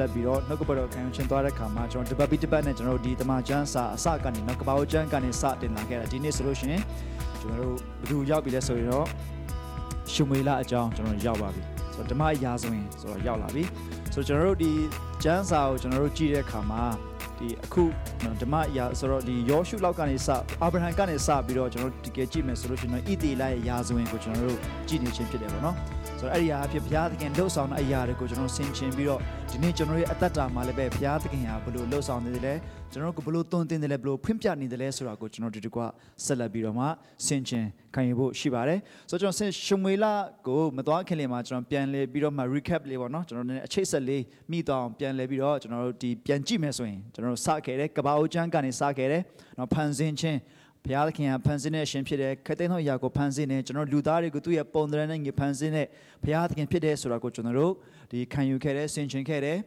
လက်ပြီးတော့နှုတ်ကပတ်တော်ခံယူခြင်းသွားတဲ့ခါမှာကျွန်တော်ဒီပတ်ပြီးဒီပတ်နဲ့ကျွန်တော်တို့ဒီတမန်ကျမ်းစာအစကနေနော်ကပ္ပဦးကျမ်းကနေစတင်လာခဲ့တာဒီနေ့ဆိုလို့ရှိရင်ကျွန်တော်တို့ဘယ်သူရောက်ပြီလဲဆိုရင်တော့ရှုမွေလာအကြောင်းကျွန်တော်ရောက်ပါပြီဆိုတော့ဓမ္မရာဇဝင်ဆိုတော့ရောက်လာပြီဆိုတော့ကျွန်တော်တို့ဒီကျမ်းစာကိုကျွန်တော်တို့ကြည့်တဲ့အခါမှာဒီအခုနော်ဓမ္မရာဆိုတော့ဒီယောရှုလောက်ကနေစအာဗြဟံကနေစပြီးတော့ကျွန်တော်တို့တကယ်ကြည့်မယ်ဆိုလို့ရှိရင်တော့ဣသေလရဲ့ရာဇဝင်ကိုကျွန်တော်တို့ကြည့်နေခြင်းဖြစ်တယ်ပေါ့နော် ဆိုတော့အဲ့ဒီဟာအဖြစ်ဘုရားသခင်လှုပ်ဆောင်တဲ့အရာတွေကိုကျွန်တော်ဆင်ခြင်ပြီးတော့ဒီနေ့ကျွန်တော်ရဲ့အသက်တာမှာလည်းပဲဘုရားသခင်ဟာဘယ်လိုလှုပ်ဆောင်နေတယ်လဲကျွန်တော်တို့ကဘယ်လိုသွန်သင်တယ်လဲဘယ်လိုဖွင့်ပြနေတယ်လဲဆိုတာကိုကျွန်တော်ဒီတကွဆက်လက်ပြီးတော့မှဆင်ခြင်ခံယူဖို့ရှိပါတယ်ဆိုတော့ကျွန်တော်ဆင်ရှမွေလာကိုမသွားခင်လေမှာကျွန်တော်ပြန်လဲပြီးတော့မှ recap လေးပေါ့နော်ကျွန်တော်တို့အချိတ်ဆက်လေးမိသွားအောင်ပြန်လဲပြီးတော့ကျွန်တော်တို့ဒီပြန်ကြည့်မယ်ဆိုရင်ကျွန်တော်တို့စခဲ့တဲ့ကဘာအိုချမ်းကနေစခဲ့တဲ့နော်ဖန်ဆင်းခြင်း ဘုရားသခင်ကဖန်ဆင်းတဲ့အရှင်ဖြစ်တယ်ခက်သိမ်းသောအရာကိုဖန်ဆင်းတယ်ကျွန်တော်လူသားတွေကိုသူ့ရဲ့ပုံသဏ္ဍာန်နဲ့ငဖန်ဆင်းတဲ့ဘုရားသခင်ဖြစ်တယ်ဆိုတာကိုကျွန်တော်တို့ဒီခံယူခဲ့တယ်ဆင်ခြင်ခဲ့တယ်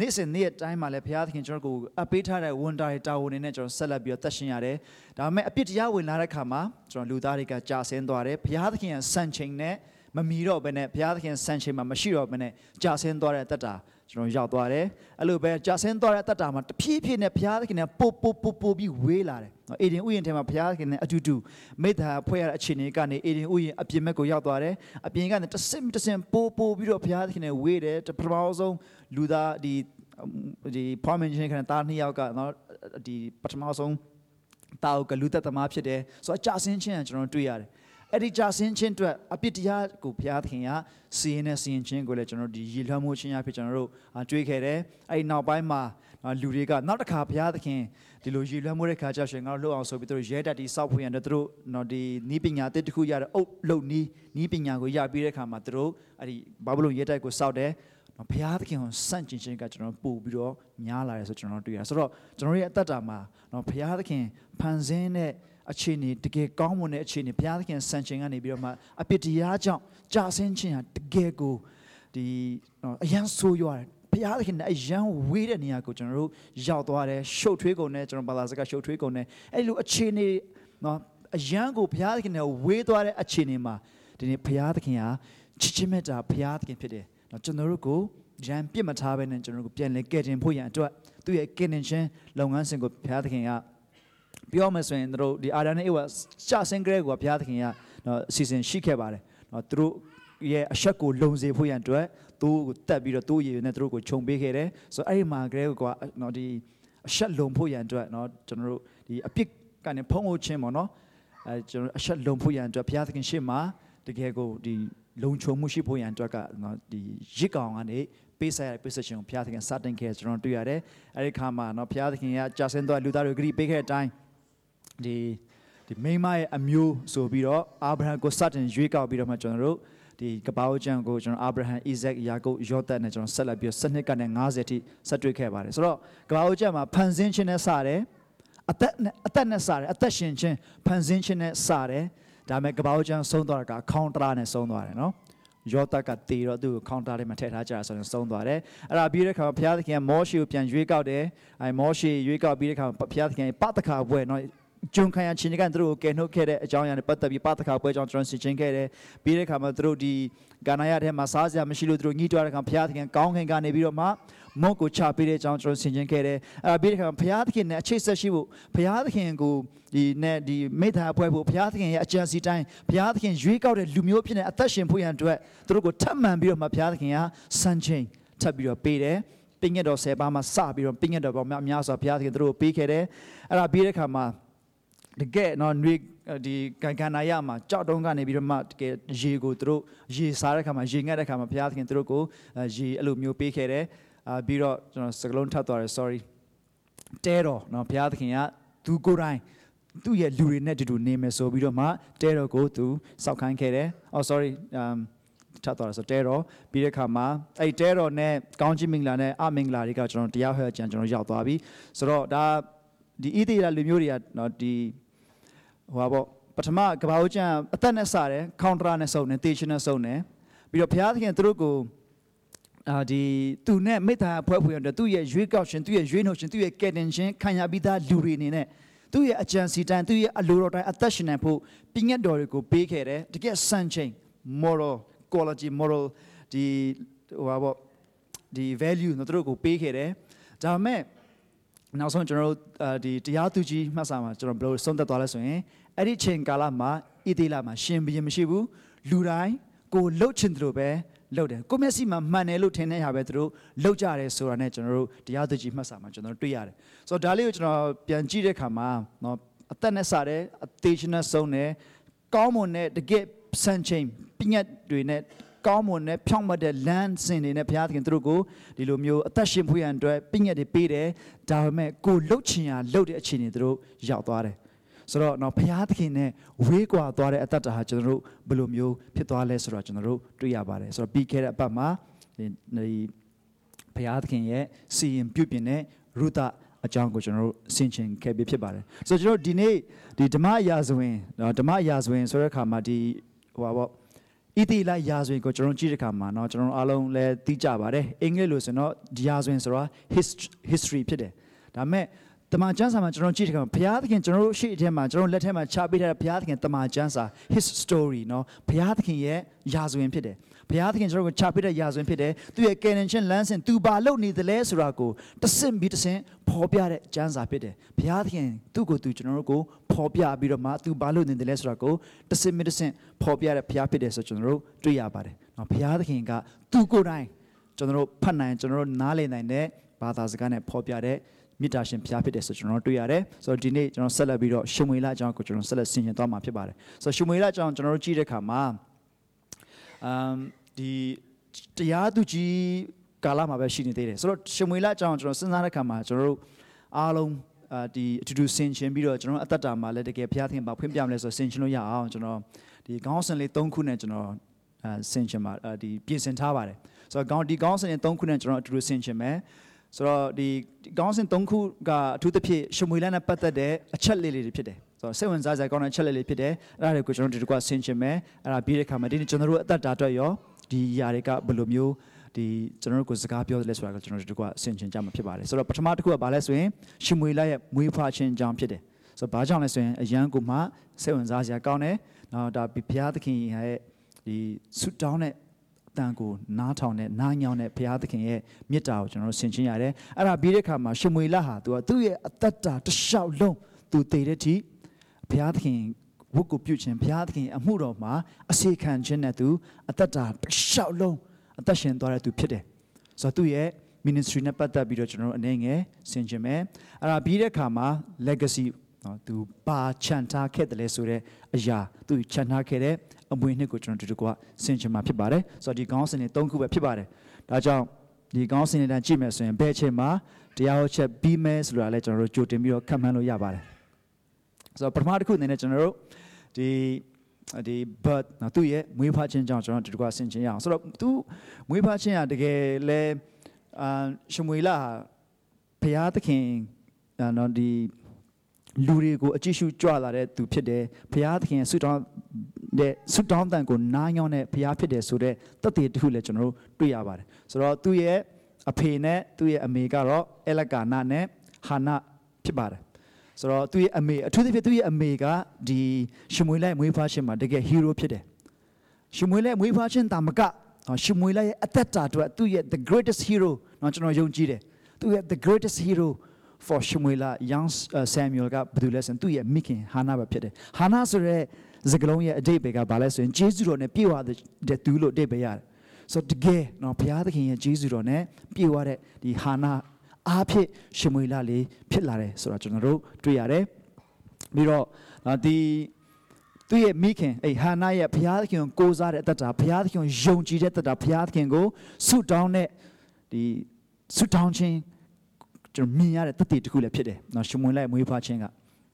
နေ့စဉ်နေ့အတိုင်းမှာလည်းဘုရားသခင်ကျွန်တော်ကိုအပေးထားတဲ့ဝန်တာတွေတာဝန်တွေနဲ့ကျွန်တော်ဆက်လက်ပြီးတော့သက်ရှင်ရတယ်ဒါပေမဲ့အပြစ်တရားဝင်လာတဲ့ခါမှာကျွန်တော်လူသားတွေကကြာဆင်းသွားတယ်ဘုရားသခင်ကစံချိန်နဲ့မမီတော့ဘဲနဲ့ဘုရားသခင်စံချိန်မှာမရှိတော့ဘဲနဲ့ကြာဆင်းသွားတဲ့တက်တာ ကျွန်တော်ရောက်သွားတယ်အဲ့လိုပဲကြာဆင်းသွားတဲ့တက်တာမှာတဖြည်းဖြည်းနဲ့ဘုရားသခင်နဲ့ပို့ပို့ပို့ပို့ပြီးဝေးလာတယ်အေဒင်ဥယျာဉ်ထဲမှာဘုရားသခင်နဲ့အတူတူမိသားဖွဲ့ရတဲ့အခြေအနေကနေအေဒင်ဥယျာဉ်အပြင်ဘက်ကိုရောက်သွားတယ်အပြင်ကနေတဆင့်တဆင့်ပို့ပို့ပြီးတော့ဘုရားသခင်နဲ့ဝေးတယ်ပထမဆုံးလူသားဒီဒီဖော်မန်ရှင်ခန်တာနှစ်ယောက်ကနော်ဒီပထမဆုံးတာကိုလူသက်သမားဖြစ်တယ်ဆိုတော့အကြဆင်းခြင်းကကျွန်တော်တွေ့ရတယ် အဲ့ဒီကြာဆင်းခြင်းအတွက်အပြစ်တရားကိုဘုရားသခင်ကစီရင်နဲ့စီရင်ခြင်းကိုလည်းကျွန်တော်ဒီရည်လွှမ်းမှုခြင်းအဖြစ်ကျွန်တော်တို့တွေးခဲ့တယ်အဲ့ဒီနောက်ပိုင်းမှာလူတွေကနောက်တစ်ခါဘုရားသခင်ဒီလိုရည်လွှမ်းမှုတဲ့ခါကျရှင်ငါတို့လှုပ်အောင်ဆိုပြီးတို့ရဲတက်တီစောက်ဖွင့်ရတယ်တို့နော်ဒီနီးပညာတစ်တခုရတဲ့အုပ်လုံနီးနီးပညာကိုရပြီးတဲ့ခါမှာတို့အဲ့ဒီဘာဘလုံရဲတက်ကိုစောက်တယ်နော်ဘုရားသခင်ကိုစန့်ကျင်ခြင်းကကျွန်တော်ပို့ပြီးတော့များလာတယ်ဆိုကျွန်တော်တွေ့ရဆိုတော့ကျွန်တော်ရဲ့အသက်တာမှာနော်ဘုရားသခင်ဖန်ဆင်းတဲ့ အခြေအနေတကယ်ကောင်းမွန်တဲ့အခြေအနေဘုရားသခင်စံချိန်ကနေပြီးတော့မှအပြစ်တရားကြောင့်ကြာဆင်းခြင်းဟာတကယ်ကိုဒီအရန်ဆိုးရွားတယ်ဘုရားသခင်နဲ့အရန်ဝေးတဲ့နေရာကိုကျွန်တော်တို့ရောက်သွားတယ်ရှုပ်ထွေးကုန်နဲ့ကျွန်တော်ဘာသာစကားရှုပ်ထွေးကုန်နဲ့အဲ့လိုအခြေအနေနော်အရန်ကိုဘုရားသခင်နဲ့ဝေးသွားတဲ့အခြေအနေမှာဒီနေ့ဘုရားသခင်ဟာချစ်ချင်းမေတ္တာဘုရားသခင်ဖြစ်တယ်နော်ကျွန်တော်တို့ကိုရန်ပြစ်မထားဘဲနဲ့ကျွန်တော်တို့ကိုပြန်လဲကယ်တင်ဖို့ရန်အတွက်သူ့ရဲ့ကယ်တင်ခြင်းလုပ်ငန်းစဉ်ကိုဘုရားသခင်က ပြောမယ်ဆိုရင်တို့ဒီအာဒန်နဲ့အေဝါရှာစင်ကလေးကိုဘုရားသခင်ကနော်အစီအစဉ်ရှိခဲ့ပါတယ်နော်သူတို့ရဲ့အဆက်ကိုလုံစေဖို့ရန်အတွက်သူ့ကိုတက်ပြီးတော့သူ့ရည်နဲ့သူတို့ကိုခြုံပေးခဲ့တယ်ဆိုတော့အဲ့ဒီမှာကလေးကနော်ဒီအဆက်လုံဖို့ရန်အတွက်နော်ကျွန်တော်တို့ဒီအပြစ်ကနေဖုံးဖို့ခြင်းပေါ့နော်အဲကျွန်တော်အဆက်လုံဖို့ရန်အတွက်ဘုရားသခင်ရှေ့မှာတကယ်ကိုဒီလုံခြုံမှုရှိဖို့ရန်အတွက်ကနော်ဒီရစ်ကောင်ကနေပေးဆက်ရတဲ့ position ကိုဘုရားသခင်စတင်ခဲ့ကျွန်တော်တွေ့ရတယ်အဲဒီခါမှာနော်ဘုရားသခင်ကကြာဆင်းသွားလူသားတွေဂရိပေးခဲ့တဲ့အတိုင်း ဒီဒီမိမရဲ့အမျိုးဆိုပြီးတော့အာဗြဟံကိုစတင်ရွေးကောက်ပြီးတော့မှကျွန်တော်တို့ဒီကပောက်ကျန်ကိုကျွန်တော်အာဗြဟံဣဇက်ယာကုပ်ယောသတ်နဲ့ကျွန်တော်ဆက်လက်ပြီးစနစ်ကနေ90ထိဆက်တွေ့ခဲ့ပါတယ်ဆိုတော့ကပောက်ကျန်မှာဖန်ဆင်းခြင်းနဲ့စတယ်အသက်နဲ့အသက်နဲ့စတယ်အသက်ရှင်ခြင်းဖန်ဆင်းခြင်းနဲ့စတယ်ဒါပေမဲ့ကပောက်ကျန်ဆုံးသွားတာကခေါင်းတရာနဲ့ဆုံးသွားတယ်နော်ယောသက်ကတေတော့သူ့ကိုခေါင်းတားလေးမှာထည့်ထားကြဆိုရင်ဆုံးသွားတယ်အဲ့ဒါပြီးတဲ့ခါမှာဘုရားသခင်ကမောရှေကိုပြန်ရွေးကောက်တယ်အဲမောရှေရွေးကောက်ပြီးတဲ့ခါမှာဘုရားသခင်ပတခါဘွဲ့နော် ဂျုံခံရချင်းကသူတို့ကိုကယ်နှုတ်ခဲ့တဲ့အကြောင်းအရာနဲ့ပတ်သက်ပြီးပတခါပွဲကြောင့်ကျွန်တော်ဆင်ခြင်ခဲ့တယ်ပြီးတဲ့ခါမှာသူတို့ဒီဂါနာယထဲမှာစားစရာမရှိလို့သူတို့ညှိတွားတဲ့ခါဘုရားသခင်ကောင်းခင်ကနေပြီးတော့မှမုတ်ကိုချပေးတဲ့အကြောင်းကျွန်တော်ဆင်ခြင်ခဲ့တယ်အဲ့ဒါပြီးတဲ့ခါဘုရားသခင်နဲ့အခြေဆက်ရှိဖို့ဘုရားသခင်ကိုဒီနဲ့ဒီမိသားအဖွဲ့ဖို့ဘုရားသခင်ရဲ့အကြံစီတိုင်းဘုရားသခင်ရွေးကောက်တဲ့လူမျိုးဖြစ်နေအသက်ရှင်ဖို့ရန်အတွက်သူတို့ကိုထပ်မံပြီးတော့မှဘုရားသခင်ကစံချိန်ထပ်ပြီးတော့ပေးတယ်ပင်ရတော်ဆယ်ပါးမှာစပြီးတော့ပင်ရတော်ပေါင်းများများစွာဘုရားသခင်သူတို့ကိုပေးခဲ့တယ်အဲ့ဒါပြီးတဲ့ခါမှာ တကယ်နော်နှွေဒီကန်ကန်နာရမှာကြောက်တုံးကနေပြီးတော့မှတကယ်ရေကိုသူတို့ရေစားတဲ့ခါမှာရေငတ်တဲ့ခါမှာဘုရားသခင်သူတို့ကိုရေအဲ့လိုမျိုးပေးခဲ့တယ်အာပြီးတော့ကျွန်တော်စကလုံးထပ်သွားတယ် sorry တဲတော်နော်ဘုရားသခင်ကသူကိုယ်တိုင်သူ့ရဲ့လူတွေနဲ့တူတူနေမယ်ဆိုပြီးတော့မှတဲတော်ကိုသူစောက်ခိုင်းခဲ့တယ်။ Oh sorry um ထပ်သွားတာဆိုတဲတော်ပြီးတဲ့ခါမှာအဲ့တဲတော်နဲ့ကောင်းချီးမင်္ဂလာနဲ့အမင်္ဂလာတွေကကျွန်တော်တရားဟောကြံကျွန်တော်ရောက်သွားပြီ။ဆိုတော့ဒါဒီဣသေလလူမျိုးတွေကနော်ဒီ ဟိုပါပေါ့ပထမကဘာဦးကျန်အသက်နဲ့စတယ်ခေါင်းတရာနဲ့စုံတယ်တေချင်နဲ့စုံတယ်ပြီးတော့ဘုရားသခင်သူတို့ကိုအာဒီသူနဲ့မိသားဖွဲ့ဖွဲ့ရတဲ့သူ့ရဲ့ရွေးကောက်ရှင်သူ့ရဲ့ရွေးနှုတ်ရှင်သူ့ရဲ့ကယ်တင်ရှင်ခံရပြီးသားလူတွေအနေနဲ့သူ့ရဲ့အကြံစီတန်သူ့ရဲ့အလိုတော်တိုင်းအသက်ရှင်နိုင်ဖို့ပြည့်ညတ်တော်တွေကိုပေးခဲ့တယ်တကယ်စံချိန် moral quality moral ဒီဟိုပါပေါ့ဒီ value နော်သူတို့ကိုပေးခဲ့တယ်ဒါပေမဲ့ နောက်ဆုံးကျွန်တော်တို့အာဒီတရားသူကြီးမှတ်စာမှာကျွန်တော်ဘယ်လိုဆုံးသက်သွားလဲဆိုရင်အဲ့ဒီချိန်ကာလမှာဣသေလမှာရှင်ဘုရင်မရှိဘူးလူတိုင်းကိုလှုပ်ချင်တယ်လို့ပဲလှုပ်တယ်ကိုမျက်စိမှာမှန်တယ်လို့ထင်တဲ့ဟာပဲသူတို့လှုပ်ကြတယ်ဆိုတာနဲ့ကျွန်တော်တို့တရားသူကြီးမှတ်စာမှာကျွန်တော်တို့တွေ့ရတယ်ဆိုတော့ဒါလေးကိုကျွန်တော်ပြန်ကြည့်တဲ့အခါမှာနော်အသက်နဲ့စားတယ်အသေးချင်နဲ့ဆုံးတယ်ကောင်းမွန်တဲ့တကယ်စံချိန်ပညာတွေနဲ့ ကောင်းမွန်တဲ့ဖြောင့်မတ်တဲ့လမ်းစဉ်တွေနဲ့ဘုရားသခင်သူတို့ကိုဒီလိုမျိုးအသက်ရှင်ဖွေးရန်အတွက်ပညာတွေပေးတယ်ဒါပေမဲ့ကိုလှုပ်ချင်ရလှုပ်တဲ့အခြေအနေသူတို့ရောက်သွားတယ်ဆိုတော့တော့ဘုရားသခင်နဲ့ဝေးကွာသွားတဲ့အတ္တတာဟာကျွန်တော်တို့ဘယ်လိုမျိုးဖြစ်သွားလဲဆိုတော့ကျွန်တော်တို့တွေ့ရပါတယ်ဆိုတော့ပြီးခဲ့တဲ့အပတ်မှာဒီဒီဘုရားသခင်ရဲ့စီရင်ပြုပြင်တဲ့ရုဒအကြောင်းကိုကျွန်တော်တို့ဆင်ခြင်ခဲ့ပြီးဖြစ်ပါတယ်ဆိုတော့ကျွန်တော်တို့ဒီနေ့ဒီဓမ္မရာဇဝင်နော်ဓမ္မရာဇဝင်ဆိုတဲ့အခါမှာဒီဟိုပါပေါ့ ဣတိလရာဇဝင်ကိုကျွန်တော်ကြည့်တဲ့အခါမှာเนาะကျွန်တော်အားလုံးလည်းသိကြပါတယ်အင်္ဂလိပ်လိုဆိုတော့ဒီရာဇဝင်ဆိုတာ history ဖြစ်တယ်ဒါပေမဲ့တမန်ကျမ်းစာမှာကျွန်တော်ကြည့်တဲ့အခါမှာဘုရားသခင်ကျွန်တော်တို့ရှေ့အထက်မှာကျွန်တော်လက်ထက်မှာချပေးထားတဲ့ဘုရားသခင်တမန်ကျမ်းစာ his story เนาะဘုရားသခင်ရဲ့ရာဇဝင်ဖြစ်တယ် ဘုရားသခင်ကျွန်တော်ကိုချပေးတဲ့ယာစွင်ဖြစ်တယ်သူရဲ့ကယ်တင်ခြင်းလမ်းစဉ်သူဘာလုပ်နေသလဲဆိုတာကိုတဆင့်ပြီးတဆင့်ဖော်ပြတဲ့ကျမ်းစာဖြစ်တယ်ဘုရားသခင်သူ့ကိုသူကျွန်တော်တို့ကိုဖော်ပြပြီးတော့မှသူဘာလုပ်နေသလဲဆိုတာကိုတဆင့်ပြီးတဆင့်ဖော်ပြတဲ့ဘုရားဖြစ်တယ်ဆိုကျွန်တော်တို့တွေ့ရပါတယ်နော်ဘုရားသခင်ကသူကိုယ်တိုင်ကျွန်တော်တို့ဖတ်နိုင်ကျွန်တော်တို့နားလည်နိုင်တဲ့ဘာသာစကားနဲ့ဖော်ပြတဲ့မေတ္တာရှင်ဘုရားဖြစ်တယ်ဆိုကျွန်တော်တို့တွေ့ရတယ်ဆိုတော့ဒီနေ့ကျွန်တော်ဆက်လက်ပြီးတော့ရှမွေလအကြောင်းကိုကျွန်တော်ဆက်လက်ဆင်ခြင်သွားမှာဖြစ်ပါတယ်ဆိုတော့ရှမွေလအကြောင်းကျွန်တော်တို့ကြည့်တဲ့အခါမှာအမ် ဒီတရားသူကြီးကာလမှာပဲရှိနေသေးတယ်ဆိုတော့ရှမွေလအကြောင်းကျွန်တော်စဉ်းစားတဲ့အခါမှာကျွန်တော်တို့အားလုံးအာဒီအတူတူဆင်ခြင်ပြီးတော့ကျွန်တော်အသက်တာမှာလည်းတကယ်ဘုရားသခင်ဘာဖွင့်ပြမလဲဆိုတော့ဆင်ခြင်လို့ရအောင်ကျွန်တော်ဒီခေါင်းစဉ်လေး၃ခုနဲ့ကျွန်တော်အဲဆင်ခြင်ပါဒီပြင်ဆင်ထားပါတယ်ဆိုတော့ခေါင်းဒီခေါင်းစဉ်လေး၃ခုနဲ့ကျွန်တော်အတူတူဆင်ခြင်မယ်ဆိုတော့ဒီကောင်းစဉ်၃ခုကအထူးသဖြင့်ရှမွေလနဲ့ပတ်သက်တဲ့အချက်လေးလေးတွေဖြစ်တယ်ဆိုတော့စိတ်ဝင်စားစရာကောင်းတဲ့အချက်လေးလေးဖြစ်တယ်အဲ့ဒါတွေကိုကျွန်တော်ဒီတစ်ခွဆင်ချင်မယ်အဲ့ဒါပြီးတဲ့အခါမှာဒီနေ့ကျွန်တော်တို့အသက်တာအတွက်ရော ဒီຢာတွေကဘယ်လိုမျိုးဒီကျွန်တော်တို့ကိုစကားပြောတယ်လဲဆိုတာကိုကျွန်တော်တို့ဒီတစ်ခွဆင်ချင်ကြမှာဖြစ်ပါတယ်ဆိုတော့ပထမတစ်ခုကဘာလဲဆိုရင်ရှမွေလရဲ့မွေးဖွားခြင်းကြောင့်ဖြစ်တယ်ဆိုတော့ဘာကြောင့်လဲဆိုရင်အရန်ကိုမှစိတ်ဝင်စားစရာကောင်းတယ်နောက်ဒါဘုရားသခင်ရဲ့ဒီဆုတောင်းတဲ့တန်ကိုနားထောင်တဲ့နားညောင်းတဲ့ဘုရားသခင်ရဲ့မေတ္တာကိုကျွန်တော်တို့ဆင်ခြင်ရတယ်အဲ့ဒါပြီးတဲ့အခါမှာရှမွေလဟာသူကသူ့ရဲ့အသက်တာတစ်လျှောက်လုံးသူတည်တဲ့အထိဘုရားသခင် ဝတ်ကိုပြုခြင်းဘုရားသခင်အမှုတော်မှာအစေခံခြင်းနဲ့သူအသက်တာတစ်လျှောက်လုံးအသက်ရှင်သွားတဲ့သူဖြစ်တယ်ဆိုတော့သူ့ရဲ့ ministry နဲ့ပတ်သက်ပြီးတော့ကျွန်တော်တို့အနေငယ်ဆင်ခြင်မယ်အဲ့ဒါပြီးတဲ့အခါမှာ legacy နော်သူပါချန်ထားခဲ့တယ်လဲဆိုတဲ့အရာသူချန်ထားခဲ့တဲ့အမွေနှစ်ကိုကျွန်တော်တို့ကဆင်ခြင်မှာဖြစ်ပါတယ်ဆိုတော့ဒီကောင်းစင်တွေ၃ခုပဲဖြစ်ပါတယ်ဒါကြောင့်ဒီကောင်းစင်တွေတန်းကြည့်မယ်ဆိုရင်ဘယ်အချိန်မှာတရားဟောချက်ပြီးမဲဆိုတာလဲကျွန်တော်တို့ကြိုတင်ပြီးတော့ခန့်မှန်းလို့ရပါတယ် ဆိုတော့ပထမတစ်ခုအနေနဲ့ကျွန်တော်တို့ဒီဒီ but နော်သူ့ရဲ့မွေးဖွားခြင်းကြောင့်ကျွန်တော်တို့ကဆင်ခြင်ရအောင်ဆိုတော့သူမွေးဖွားခြင်းကတကယ်လဲအာရှမွေလာဘုရားသခင်နော်ဒီလူတွေကိုအကြည့်ရှုကြွလာတဲ့သူဖြစ်တယ်ဘုရားသခင်ဆုတောင်းတဲ့ဆုတောင်းတန်ကိုနားညောင်းတဲ့ဘုရားဖြစ်တယ်ဆိုတဲ့တသက်တခုလည်းကျွန်တော်တို့တွေ့ရပါတယ်ဆိုတော့သူ့ရဲ့အဖေနဲ့သူ့ရဲ့အမေကတော့အလကာနာနဲ့ဟာနာဖြစ်ပါတယ် ဆိုတော့သူ့ရဲ့အမေအထူးသဖြင့်သူ့ရဲ့အမေကဒီရှမွေလိုက်မွေးဖွားရှင်မှာတကယ်ဟီးရိုးဖြစ်တယ်ရှမွေလိုက်မွေးဖွားရှင်တာမကရှမွေလိုက်ရဲ့အသက်တာအတွက်သူ့ရဲ့ the greatest hero နော်ကျွန်တော်ယုံကြည်တယ်သူ့ရဲ့ the greatest hero for ရှမွေလာ young samuel ကဘယ်သူလဲဆိုရင်သူ့ရဲ့မိခင်ဟာနာပဲဖြစ်တယ်ဟာနာဆိုတဲ့စကလုံးရဲ့အတိတ်ပဲကဘာလဲဆိုရင်ဂျေဇုတော်နဲ့ပြည့်ဝတဲ့သူလို့အတိတ်ပဲရတယ်ဆိုတော့တကယ်နော်ဘုရားသခင်ရဲ့ဂျေဇုတော်နဲ့ပြည့်ဝတဲ့ဒီဟာနာ အားဖြင့်ရှမွေလလေးဖြစ်လာတယ်ဆိုတော့ကျွန်တော်တို့တွေ့ရတယ်ပြီးတော့ဒီသူ့ရဲ့မိခင်အဲ့ဟာနာရဲ့ဘုရားသခင်ကိုကိုးစားတဲ့အတ္တဘုရားသခင်ကိုယုံကြည်တဲ့အတ္တဘုရားသခင်ကိုဆုတောင်းတဲ့ဒီဆုတောင်းခြင်းကျွန်တော်မြင်ရတဲ့တသက်တစ်ခုလည်းဖြစ်တယ်နော်ရှမွန်လိုက်မွေးဖွားခြင်းက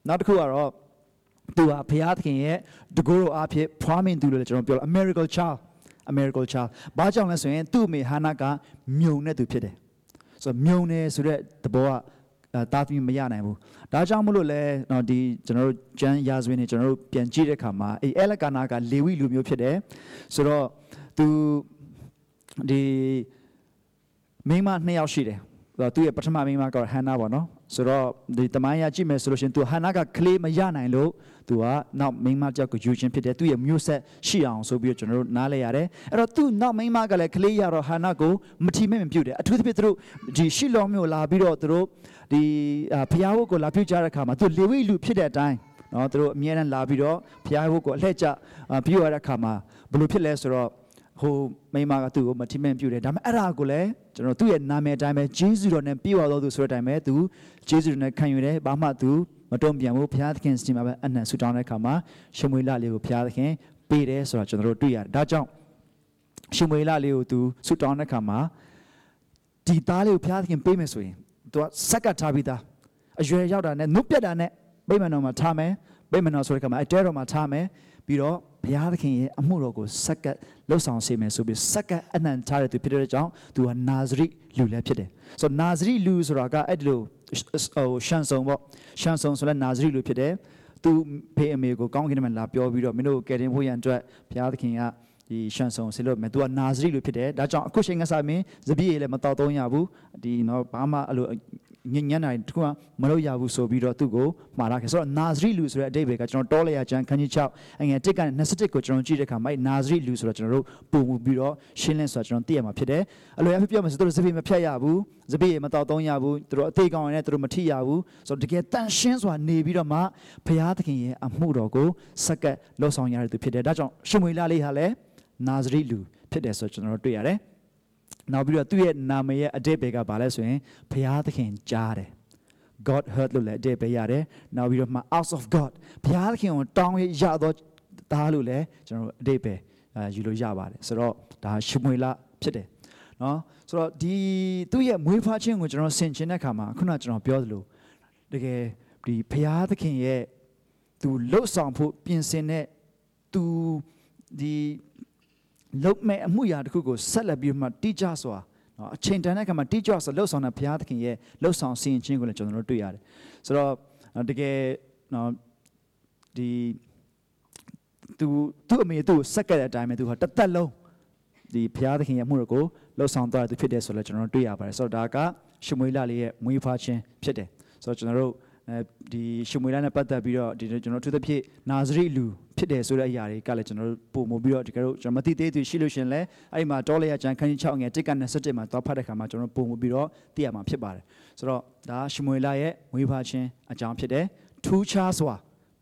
နောက်တစ်ခုကတော့သူဟာဘုရားသခင်ရဲ့တကူတော်အဖြစ်ဖွားမြင်သူလို့လည်းကျွန်တော်ပြောလို့ a miracle child a miracle child ဘာကြောင့်လဲဆိုရင်သူ့အမေဟာနာကမြုံတဲ့သူဖြစ်တယ် ဆိုတော့မြုံတယ်ဆိုတဲ့သဘောကတာသမီမရနိုင်ဘူးဒါကြောင့်မလို့လဲတော့ဒီကျွန်တော်တို့ကျမ်းရာဇဝင်တွေကျွန်တော်တို့ပြန်ကြည့်တဲ့အခါမှာအဲအဲလကာနာကလေဝိလူမျိုးဖြစ်တယ်ဆိုတော့သူဒီမိန်းမနှစ်ယောက်ရှိတယ်သူရဲ့ပထမမိန်းမကတော့ဟန်နာပေါ့နော်ဆိုတော့ဒီတမိုင်းရကြည့်မယ်ဆိုလို့ရှရင်သူဟာနာကကလေးမရနိုင်လို့ သူကနောက်မိန်းမကြောက်ကိုယူခြင်းဖြစ်တယ်သူရဲ့မျိုးဆက်ရှိအောင်ဆိုပြီးတော့ကျွန်တော်တို့နားလဲရတယ်အဲ့တော့သူနောက်မိန်းမကလည်းကလေးရတော့ဟာနာကိုမထီမဲ့မပြုတ်တယ်အထူးသဖြင့်သူတို့ဒီရှီလောမျိုးလာပြီးတော့သူတို့ဒီဖျားဟုတ်ကိုလာပြုတ်ကြတဲ့အခါမှာသူလေဝိလူဖြစ်တဲ့အတိုင်းနော်သူတို့အမြဲတမ်းလာပြီးတော့ဖျားဟုတ်ကိုအလှည့်ကျပြုတ်ရတဲ့အခါမှာဘယ်လိုဖြစ်လဲဆိုတော့ဟိုမိမကသူ့ကိုမထိမ့်ပြုတ်တယ်ဒါပေမဲ့အဲ့ဒါကိုလည်းကျွန်တော်သူ့ရဲ့နာမည်အတိုင်းပဲဂျေဇုတော်နဲ့ပြည့်ဝတော်သူဆိုတဲ့အတိုင်းပဲသူဂျေဇုတော်နဲ့ခံယူတယ်ဘာမှသူမ တုံ့ပြန်ဘူးဘုရားသခင်စီမှာပဲအနံ့ဆူတောင်းတဲ့အခါမှာရှမွေလလေးကိုဘုရားသခင်ပေးတယ်ဆိုတော့ကျွန်တော်တို့တွေ့ရတယ်ဒါကြောင့်ရှမွေလလေးကိုသူဆူတောင်းတဲ့အခါမှာဒီသားလေးကိုဘုရားသခင်ပေးမယ်ဆိုရင်သူကစက်ကတ်ထားပြီးသားအရွယ်ရောက်တာနဲ့နှုတ်ပြတ်တာနဲ့ဗိမာန်တော်မှာထားမယ်ဗိမာန်တော်ဆိုတဲ့အခါမှာအတဲတော်မှာထားမယ် ပြီးတော့ဘုရားသခင်ရဲ့အမှုတော်ကိုစက္ကပ်လှုပ်ဆောင်စေမယ်ဆိုပြီးစက္ကပ်အနံ့ထားတဲ့သူဖြစ်တဲ့ကြောင့်သူကနာဇရိလူလည်းဖြစ်တယ်ဆိုတော့နာဇရိလူဆိုတာကအဲ့ဒီလိုဟိုရှန်ဆုံပေါ့ရှန်ဆုံဆိုလဲနာဇရိလူဖြစ်တယ်သူဖေအမေကိုကောင်းကင်ထဲမှာလာပြောပြီးတော့မင်းတို့ကယ်တင်ဖို့ရန်အတွက်ဘုရားသခင်ကဒီရှန်ဆုံဆေလို့မယ်သူကနာဇရိလူဖြစ်တယ်ဒါကြောင့်အခုချိန်ကစားမင်းဇပြည့်လည်းမတော်တော့ရဘူးဒီနော်ဘာမှအဲ့လို ညဉ့်ညံ့နိုင်တခုမှမလုပ်ရဘူးဆိုပြီးတော့သူ့ကိုမှားလာခဲ့ဆိုတော့နာဇရိလူဆိုတဲ့အဓိပ္ပာယ်ကကျွန်တော်တောလျာကျမ်းခန်းကြီး6အငယ်1ကနေ21ကိုကျွန်တော်ကြည့်တဲ့အခါမှာနာဇရိလူဆိုတော့ကျွန်တော်တို့ပုံမှုပြီးတော့ရှင်းလင်းဆိုတာကျွန်တော်သိရမှာဖြစ်တယ်အလိုအဖြစ်ပြောမယ်ဆိုတော့ဇပိမဖြတ်ရဘူးဇပိမတော်သုံးရဘူးသူတို့အသေးကောင်းရင်လည်းသူတို့မထိရဘူးဆိုတော့တကယ်တန်ရှင်းစွာနေပြီးတော့မှဘုရားသခင်ရဲ့အမှုတော်ကိုစက္ကပ်လှုပ်ဆောင်ရတဲ့သူဖြစ်တယ်ဒါကြောင့်ရှမွေလာလေးဟာလည်းနာဇရိလူဖြစ်တယ်ဆိုတော့ကျွန်တော်တို့တွေ့ရတယ် နောက်ပြီးတော့သူ့ရဲ့နာမည်ရဲ့အတိတ်ဘယ်ကဘာလဲဆိုရင်ဘုရားသခင်ကြားတယ် God heard လို့လည်းအတိတ်ပဲရတယ်နောက်ပြီးတော့မှ out of God ဘုရားသခင်ကိုတောင်းရတော့သားလို့လည်းကျွန်တော်တို့အတိတ်ပဲယူလို့ရပါတယ်ဆိုတော့ဒါရှမွေလဖြစ်တယ်နော်ဆိုတော့ဒီသူ့ရဲ့မွေးဖွားခြင်းကိုကျွန်တော်ဆင်ခြင်တဲ့အခါမှာခုနကျွန်တော်ပြောသလိုတကယ်ဒီဘုရားသခင်ရဲ့သူလှုပ်ဆောင်ဖို့ပြင်ဆင်တဲ့သူဒီ လုတ်မဲ့အမှုရာတစ်ခုကိုဆက်လက်ပြီးမှတိကျစွာနော်အချိန်တန်တဲ့အခါမှာတိကျစွာလှုပ်ဆောင်တဲ့ဘုရားသခင်ရဲ့လှုပ်ဆောင်စီရင်ခြင်းကိုလည်းကျွန်တော်တို့တွေ့ရတယ်ဆိုတော့တကယ်နော်ဒီသူသူ့အမေသူ့စက်ကတဲ့အတိုင်းပဲသူဟာတစ်သက်လုံးဒီဘုရားသခင်ရဲ့အမှုတော်ကိုလှုပ်ဆောင်သွားသူဖြစ်တယ်ဆိုတော့ကျွန်တော်တို့တွေ့ရပါတယ်ဆိုတော့ဒါကရှမွေလလေးရဲ့မွေးဖွားခြင်းဖြစ်တယ်ဆိုတော့ကျွန်တော်တို့အဲဒီရှမွေလနဲ့ပတ်သက်ပြီးတော့ဒီကျွန်တော်သူသဖြင့်နာဇရိလူ ဖြစ်တယ်ဆိုတဲ့အရာတွေကလည်းကျွန်တော်တို့ပုံမှုပြီးတော့ဒီကတို့ကျွန်တော်မသိသေးသူရှိလို့ရှင်လဲအဲ့ဒီမှာတောလေရကျန်ခန်းကြီး6ငယ်1ကနေ17မှာတော့ဖတ်တဲ့ခါမှာကျွန်တော်ပုံမှုပြီးတော့သိရမှာဖြစ်ပါတယ်ဆိုတော့ဒါရှမွေလရဲ့မွေးဖွားခြင်းအကြောင်းဖြစ်တယ်ထူးခြားစွာ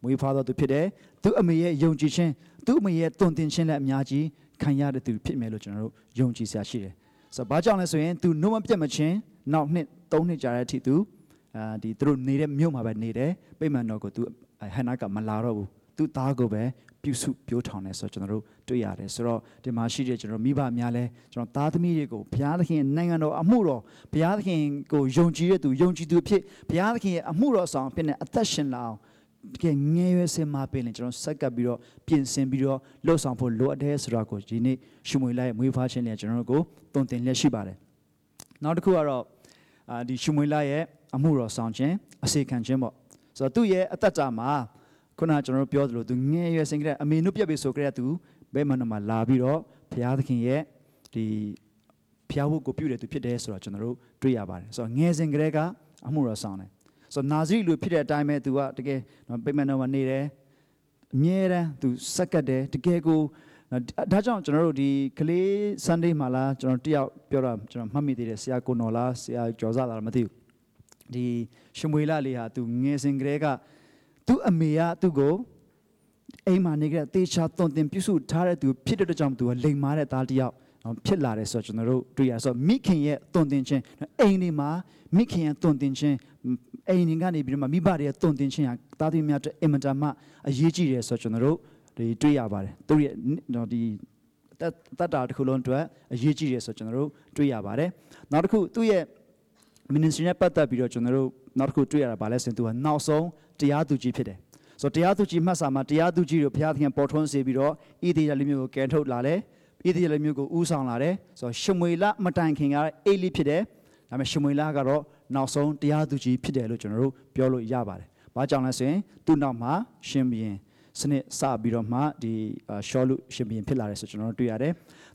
မွေးဖွားသောသူဖြစ်တယ်သူအမေရဲ့ယုံကြည်ခြင်းသူအမေရဲ့တုန်တင်ခြင်းလည်းအများကြီးခံရတဲ့သူဖြစ်မယ်လို့ကျွန်တော်တို့ယုံကြည်စရာရှိတယ်ဆိုတော့ဘာကြောင့်လဲဆိုရင်သူနှုတ်မပြတ်မချင်းနောက်နှစ်၃နှစ်ကြာတဲ့အထိသူအာဒီသူတို့နေတဲ့မြို့မှာပဲနေတယ်ပိမှန်တော်ကိုသူဟန်နာကမလာတော့ဘူး သူသားကိုပဲပြုစုပြောထောင်တယ်ဆိုတော့ကျွန်တော်တို့တွေ့ရတယ်ဆိုတော့ဒီမှာရှိတဲ့ကျွန်တော်မိဘများလဲကျွန်တော်သားသမီးတွေကိုဘုရားသခင်နိုင်ငံတော်အမှုတော်ဘုရားသခင်ကိုယုံကြည်တဲ့သူယုံကြည်သူဖြစ်ဘုရားသခင်ရဲ့အမှုတော်ဆောင်ဖြစ်နေအသက်ရှင်လာအောင်တကယ်ငယ်ရွယ်စင်မှာပြင်ရင်ကျွန်တော်ဆက်ကပ်ပြီးတော့ပြင်ဆင်ပြီးတော့လှုပ်ဆောင်ဖို့လိုအပ်တယ်ဆိုတော့ကိုဒီနေ့ရှုမွေလိုက်မွေးဖွားခြင်းနဲ့ကျွန်တော်တို့ကိုတုံတင်လက်ရှိပါတယ်နောက်တစ်ခုကတော့အာဒီရှုမွေလိုက်ရဲ့အမှုတော်ဆောင်ခြင်းအစေခံခြင်းပေါ့ဆိုတော့သူ့ရဲ့အသက်တာမှာ ခုနကျွန်တော်တို့ပြောသလိုသူငယ်ရွယ်စင်ကလေးအမေနုပြက်ပြီဆိုကြတဲ့သူဘယ်မှနမှာလာပြီးတော့ဘုရားသခင်ရဲ့ဒီဖျားဖို့ကိုပြုတယ်သူဖြစ်တယ်ဆိုတော့ကျွန်တော်တို့တွေ့ရပါတယ်ဆိုတော့ငယ်စဉ်ကလေးကအမှုတော်ဆောင်တယ်ဆိုတော့နာဇရိလူဖြစ်တဲ့အတိုင်းပဲသူကတကယ်ပိမန်တော်မှာနေတယ်အမြဲတမ်းသူစက်ကတ်တယ်တကယ်ကိုဒါကြောင့်ကျွန်တော်တို့ဒီကလေး Sunday မှာလားကျွန်တော်တယောက်ပြောတာကျွန်တော်မှတ်မိသေးတယ်ဆရာကိုနော်လားဆရာကျော်စားလားမသိဘူးဒီရှမွေလလေးဟာသူငယ်စဉ်ကလေးက သူ့အမေကသူ့ကိုအိမ်မှာနေကြတဲ့တေချာသွန်သင်ပြုစုထားတဲ့သူဖြစ်တဲ့ကြောင့်သူကလိမ်မာတဲ့သားတစ်ယောက်ဖြစ်လာတယ်ဆိုတော့ကျွန်တော်တို့တွေ့ရဆိုတော့မိခင်ရဲ့သွန်သင်ခြင်းအိမ်ဒီမှာမိခင်ရဲ့သွန်သင်ခြင်းအိမ်ကနေပြီးတော့မိဘတွေရဲ့သွန်သင်ခြင်းဟာသားသမီးများအတွက်အင်မတန်မှအရေးကြီးတယ်ဆိုတော့ကျွန်တော်တို့ဒီတွေ့ရပါတယ်သူရဲ့ဒီတတ်တာတစ်ခုလုံးအတွက်အရေးကြီးတယ်ဆိုတော့ကျွန်တော်တို့တွေ့ရပါတယ်နောက်တစ်ခုသူ့ရဲ့ ministry နဲ့ပတ်သက်ပြီးတော့ကျွန်တော်တို့နောက်တစ်ခုတွေ့ရတာဗာလဲဆိုရင်သူကနောက်ဆုံး တရားသူကြီးဖြစ်တယ်ဆိုတော့တရားသူကြီးမှတ်စာမှာတရားသူကြီးကိုဘုရားသခင်ပေါ်ထွန်းစေပြီးတော့ဣသေရလူမျိုးကိုကယ်ထုတ်လာတယ်ဣသေရလူမျိုးကိုဦးဆောင်လာတယ်ဆိုတော့ရှမွေလမတိုင်ခင်ကအေလိဖြစ်တယ်ဒါပေမဲ့ရှမွေလကတော့နောက်ဆုံးတရားသူကြီးဖြစ်တယ်လို့ကျွန်တော်တို့ပြောလို့ရပါတယ်ဘာကြောင့်လဲဆိုရင်သူ့နောက်မှာရှင်ဘီရင်စနစ်စပြီးတော့မှဒီရှောလူရှင်ဘီရင်ဖြစ်လာတယ်ဆိုကျွန်တော်တို့တွေ့ရတယ်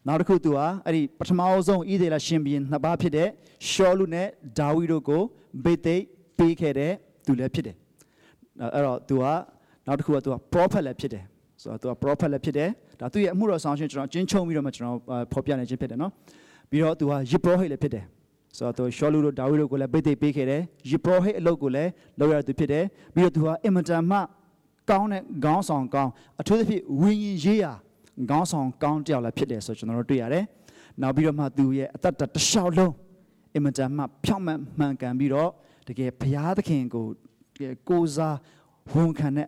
နောက်တစ်ခုသူဟာအဲ့ဒီပထမအဆုံးဣသေလရှင်ဘီရင်နှစ်ပါးဖြစ်တဲ့ရှောလူနဲ့ဒါဝိတို့ကိုဘေသိပေးခဲ့တဲ့သူလည်းဖြစ်တယ် အဲ့တော့ तू ကနောက်တစ်ခုက तू က prophet လည်းဖြစ်တယ်ဆိုတော့ तू က prophet လည်းဖြစ်တယ်ဒါသူ့ရဲ့အမှုတော်ဆောင်ရှင်ကျွန်တော်အချင်းချုံပြီးတော့မှကျွန်တော်ဖော်ပြနေခြင်းဖြစ်တယ်နော်ပြီးတော့ तू က yip prophet လည်းဖြစ်တယ်ဆိုတော့ तू ရှောလူတို့ဒါဝိတို့ကိုလည်းပိတ်သိပေးခဲ့တယ် yip prophet အလုပ်ကိုလည်းလုပ်ရသူဖြစ်တယ်ပြီးတော့ तू ကအင်မတန်မှကောင်းတဲ့ခေါင်းဆောင်ကောင်းအထူးသဖြင့်ဝိညာဉ်ရေးရာခေါင်းဆောင်ကောင်းတယောက်လည်းဖြစ်တယ်ဆိုတော့ကျွန်တော်တို့တွေ့ရတယ်နောက်ပြီးတော့မှသူရဲ့အသက်တစ်လျှောက်လုံးအင်မတန်မှဖြောင့်မတ်မှန်ကန်ပြီးတော့တကယ်ဘုရားသခင်ကို ကိုးစားဝန်ခံတဲ့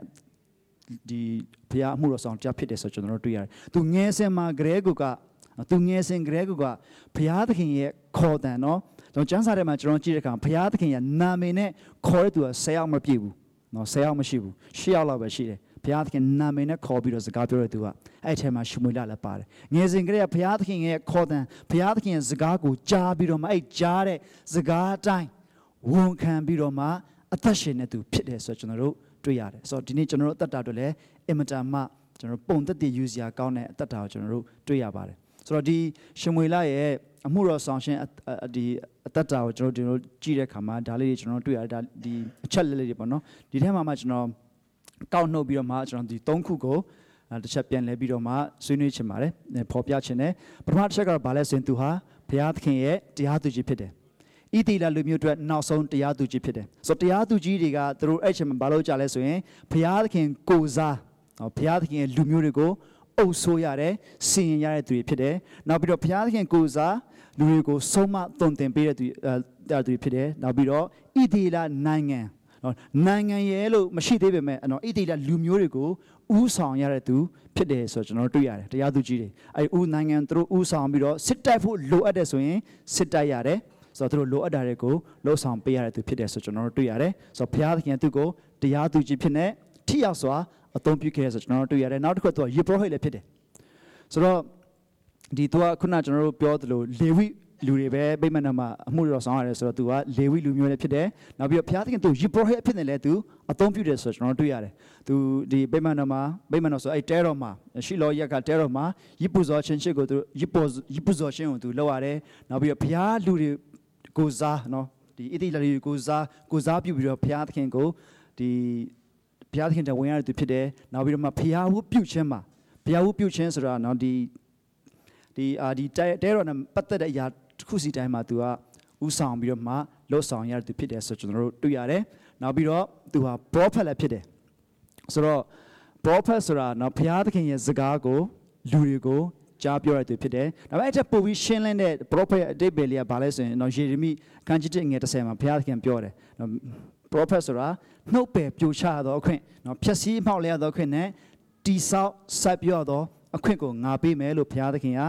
ဒီဘုရားအမှုတော်ဆောင်ကြဖြစ်တယ်ဆိုကျွန်တော်တို့တွေ့ရတယ်။သူငယ်စဉ်မှာဂရဲကုကသူငယ်စဉ်ဂရဲကုကဘုရားသခင်ရဲ့ခေါ်တန်နော်။ကျွန်တော်ကျမ်းစာထဲမှာကျွန်တော်ကြည့်တဲ့အခါဘုရားသခင်ရဲ့နာမည်နဲ့ခေါ်တဲ့သူက10ယောက်မပြည့်ဘူး။နော်10ယောက်မရှိဘူး။10ယောက်လောက်ပဲရှိတယ်။ဘုရားသခင်နာမည်နဲ့ခေါ်ပြီးတော့စကားပြောတဲ့သူကအဲ့ထဲမှာရှမွေလလည်းပါတယ်။ငယ်စဉ်ကလေးကဘုရားသခင်ရဲ့ခေါ်တန်ဘုရားသခင်ရဲ့စကားကိုကြားပြီးတော့မှအဲ့ကြားတဲ့စကားအတိုင်းဝန်ခံပြီးတော့မှ အသက်ရှင်နေသူဖြစ်တယ်ဆိုတော့ကျွန်တော်တို့တွေ့ရတယ်ဆိုတော့ဒီနေ့ကျွန်တော်တို့အသက်တာအတွက်လည်းအင်မတန်မှကျွန်တော်ပုံသက်တည်ယူစရာကောင်းတဲ့အသက်တာကိုကျွန်တော်တို့တွေ့ရပါတယ်ဆိုတော့ဒီရှင်မွေလာရဲ့အမှုတော်ဆောင်ရှင်ဒီအသက်တာကိုကျွန်တော်တို့ကြည့်တဲ့အခါမှာဒါလေးတွေကျွန်တော်တွေ့ရတယ်ဒါဒီအချက်လေးလေးတွေပေါ့နော်ဒီထဲမှာမှကျွန်တော်ကောက်နှုတ်ပြီးတော့မှကျွန်တော်ဒီ၃ခုကိုတစ်ချက်ပြန်လဲပြီးတော့မှဆွေးနွေးချင်ပါတယ်ပေါ်ပြချင်တယ်ပထမတစ်ချက်ကတော့ဗာလဲဆိုရင်သူဟာဘုရားသခင်ရဲ့တရားသူကြီးဖြစ်တယ် ဣတိလလူမျိုးအတွက်နောက်ဆုံးတရားသူကြီးဖြစ်တယ်ဆိုတော့တရားသူကြီးတွေကသူတို့အဲ့ချိန်မှာဘာလို့ကြလဲဆိုရင်ဘုရားသခင်ကိုစားဘုရားသခင်ရဲ့လူမျိုးတွေကိုအုပ်ဆိုးရတယ်စီရင်ရတဲ့သူတွေဖြစ်တယ်နောက်ပြီးတော့ဘုရားသခင်ကိုစားလူတွေကိုဆုံးမသွန်သင်ပေးတဲ့သူတရားသူတွေဖြစ်တယ်နောက်ပြီးတော့ဣတိလနိုင်ငံနော်နိုင်ငံရဲ့လို့မရှိသေးပေမဲ့နော်ဣတိလလူမျိုးတွေကိုဥဆောင်ရတဲ့သူဖြစ်တယ်ဆိုတော့ကျွန်တော်တွေ့ရတယ်တရားသူကြီးတွေအဲဥနိုင်ငံသူတို့ဥဆောင်ပြီးတော့စစ်တိုက်ဖို့လိုအပ်တယ်ဆိုရင်စစ်တိုက်ရတယ် ဆိုတော့သူတို့လိုအပ်တာတွေကိုလှုပ်ဆောင်ပေးရတဲ့သူဖြစ်တယ်ဆိုကျွန်တော်တို့တွေ့ရတယ်ဆိုတော့ဘုရားသခင်သူ့ကိုတရားသူကြီးဖြစ်နေထိရောက်စွာအသုံးပြုခဲ့ရဆိုကျွန်တော်တို့တွေ့ရတယ်နောက်တစ်ခုကသူကယေဘရဟိတ်လည်းဖြစ်တယ်ဆိုတော့ဒီသူကခုနကျွန်တော်တို့ပြောသလိုလေဝိလူတွေပဲဗိမာန်မှာအမှုတော်ဆောင်ရတယ်ဆိုတော့သူကလေဝိလူမျိုးလည်းဖြစ်တယ်နောက်ပြီးတော့ဘုရားသခင်သူယေဘရဟိတ်ဖြစ်နေလဲသူအသုံးပြုတယ်ဆိုတော့ကျွန်တော်တို့တွေ့ရတယ်သူဒီဗိမာန်မှာဗိမာန်တော်ဆိုအဲ့တဲတော်မှာရှိလောရက်ကတဲတော်မှာယိပူဇော်ချင်းရှိကိုသူယိပူယိပူဇော်ချင်းကိုသူလောက်ရတယ်နောက်ပြီးတော့ဘုရားလူတွေ ကိုစားနော်ဒီဣတိလရီကိုစားကိုစားပြုပြီးတော့ဘုရားသခင်ကိုဒီဘုရားသခင်တဝင်ရတဲ့သူဖြစ်တယ်နောက်ပြီးတော့မှဘုရားဟုပြုခြင်းမှာဘုရားဟုပြုခြင်းဆိုတာနော်ဒီဒီအာဒီတဲတော်နဲ့ပတ်သက်တဲ့အရာတစ်ခုစီတိုင်းမှာ तू ကဥဆောင်ပြီးတော့မှလှုပ်ဆောင်ရတဲ့သူဖြစ်တယ်ဆိုကျွန်တော်တို့တွေ့ရတယ်နောက်ပြီးတော့ तू ဟာ prophet လည်းဖြစ်တယ်ဆိုတော့ prophet ဆိုတာနော်ဘုရားသခင်ရဲ့စကားကိုလူတွေကို ကြားပြောရတဲ့ဖြစ်တယ်။ဒါပေမဲ့အဲ့ထက်ပိုပြီးရှင်းလင်းတဲ့ prophet အတိတ်ပဲလေးကဘာလဲဆိုရင်တော့ယေရမိခန်းကြီးတစ်ငယ်30မှာဘုရားသခင်ပြောတယ်။နော် prophet ဆိုတာနှုတ်ပယ်ပြိုချသောအခွင့်နော်ဖြည့်ဆည်းမှောက်လျသောအခွင့်နဲ့တိဆောက်ဆက်ပြောသောအခွင့်ကိုငါပေးမယ်လို့ဘုရားသခင်က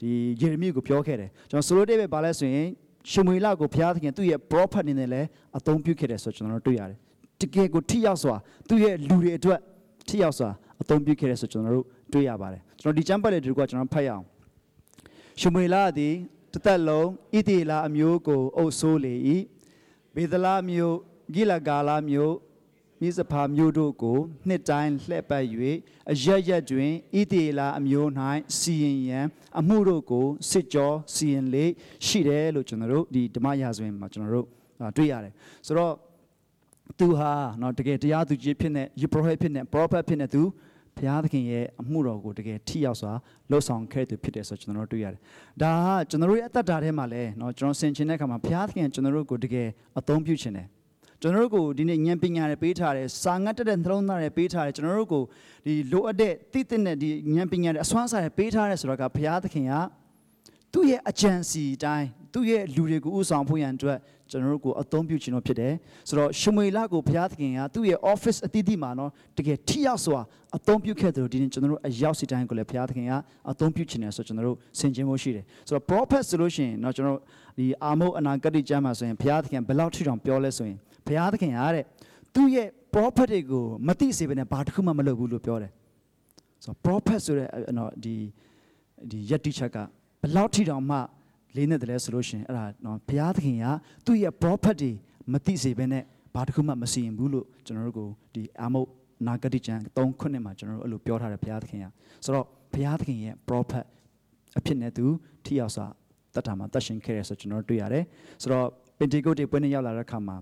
ဒီယေရမိကိုပြောခဲ့တယ်။ကျွန်တော်ဆိုလိုတဲ့ပဲဘာလဲဆိုရင်ရှမွေလကိုဘုရားသခင်သူ့ရဲ့ prophet အနေနဲ့လည်းအသုံးပြုခဲ့တယ်ဆိုကျွန်တော်တို့တွေ့ရတယ်။တကယ်ကိုထိရောက်စွာသူ့ရဲ့လူတွေအတွက်ထိရောက်စွာအသုံးပြုခဲ့တယ်ဆိုကျွန်တော်တို့တွေ့ရပါတယ် ကျွန်တော်ဒီကျမ်းပတ်လေးဒီကကျွန်တော်ဖတ်ရအောင်ရှမွေလာသည်တသက်လုံးဣတိလာအမျိုးကိုအုပ်ဆိုးလေ၏ဘေဒလာမျိုးဂိလဂါလာမျိုးမိစဖာမျိုးတို့ကိုနှစ်တိုင်းလှည့်ပတ်၍အရရက်တွင်ဣတိလာအမျိုး၌စီရင်ရန်အမှုတို့ကိုစစ်ကြောစီရင်လေရှိတယ်လို့ကျွန်တော်တို့ဒီဓမ္မရာဇဝင်မှာကျွန်တော်တို့တွေ့ရတယ်ဆိုတော့သူဟာเนาะတကယ်တရားသူကြီးဖြစ်နေယေဘရဟိဖြစ်နေပရောဖက်ဖြစ်နေသူ ဘုရားသခင်ရဲ့အမှုတော်ကိုတကယ်ထိရောက်စွာလှုပ်ဆောင်ခဲ့သူဖြစ်တယ်ဆိုကျွန်တော်တို့တွေ့ရတယ်။ဒါကကျွန်တော်တို့ရဲ့အသက်တာထဲမှာလည်းเนาะကျွန်တော်ဆင်ခြင်တဲ့အခါမှာဘုရားသခင်ကျွန်တော်တို့ကိုတကယ်အသုံးပြုခြင်းတယ်။ကျွန်တော်တို့ကိုဒီနေ့ဉာဏ်ပညာတွေပေးထားတယ်စာငတ်တဲ့နှလုံးသားတွေပေးထားတယ်ကျွန်တော်တို့ကိုဒီလိုအပ်တဲ့သိတဲ့ဒီဉာဏ်ပညာတွေအစွမ်းစားတွေပေးထားတယ်ဆိုတော့ကဘုရားသခင်ကသူ့ရဲ့အကြံစီတိုင်း သူ့ရဲ့လူတွေကိုဥဆောင်ဖို့ရန်အတွက်ကျွန်တော်တို့ကိုအသုံးပြုခြင်းတော့ဖြစ်တယ်ဆိုတော့ရှမွေလကိုဘုရားသခင်ကသူ့ရဲ့ office အသီးသီးမှာနော်တကယ်ထိရောက်စွာအသုံးပြုခဲ့တယ်လို့ဒီနေ့ကျွန်တော်တို့အရောက်စီတိုင်းကိုလည်းဘုရားသခင်ကအသုံးပြုခြင်းတယ်ဆိုတော့ကျွန်တော်တို့ဆင်ခြင်ဖို့ရှိတယ်ဆိုတော့ prophet ဆိုလို့ရှိရင်နော်ကျွန်တော်ဒီအာမုတ်အနာဂတ်ကျမ်းမှာဆိုရင်ဘုရားသခင်ဘယ်လောက်ထိတောင်ပြောလဲဆိုရင်ဘုရားသခင်ကတဲ့သူ့ရဲ့ prophet တွေကိုမသိစေဘဲနဲ့ဘာတစ်ခုမှမလုပ်ဘူးလို့ပြောတယ်ဆိုတော့ prophet ဆိုတဲ့နော်ဒီဒီယက်တိချက်ကဘယ်လောက်ထိတောင်မှ လေးနဲ့တည်းဆိုလို့ရှိရင်အဲ့ဒါနော်ဘုရားသခင်ကသူ့ရဲ့ prophet တွေမသိစေဘဲနဲ့ဘာတစ်ခုမှမစီရင်ဘူးလို့ကျွန်တော်တို့ကိုဒီအာမုတ်နာဂတိကျမ်း3ခုနှစ်မှာကျွန်တော်တို့အဲ့လိုပြောထားတယ်ဘုရားသခင်ကဆိုတော့ဘုရားသခင်ရဲ့ prophet အဖြစ်နဲ့သူထိရောက်စွာတတ်တာမှာတတ်ရှင်ခဲ့ရဆိုကျွန်တော်တို့တွေ့ရတယ်ဆိုတော့ပင်တေကုတ်တွေပွဲနေရောက်လာတဲ့အခါမှာ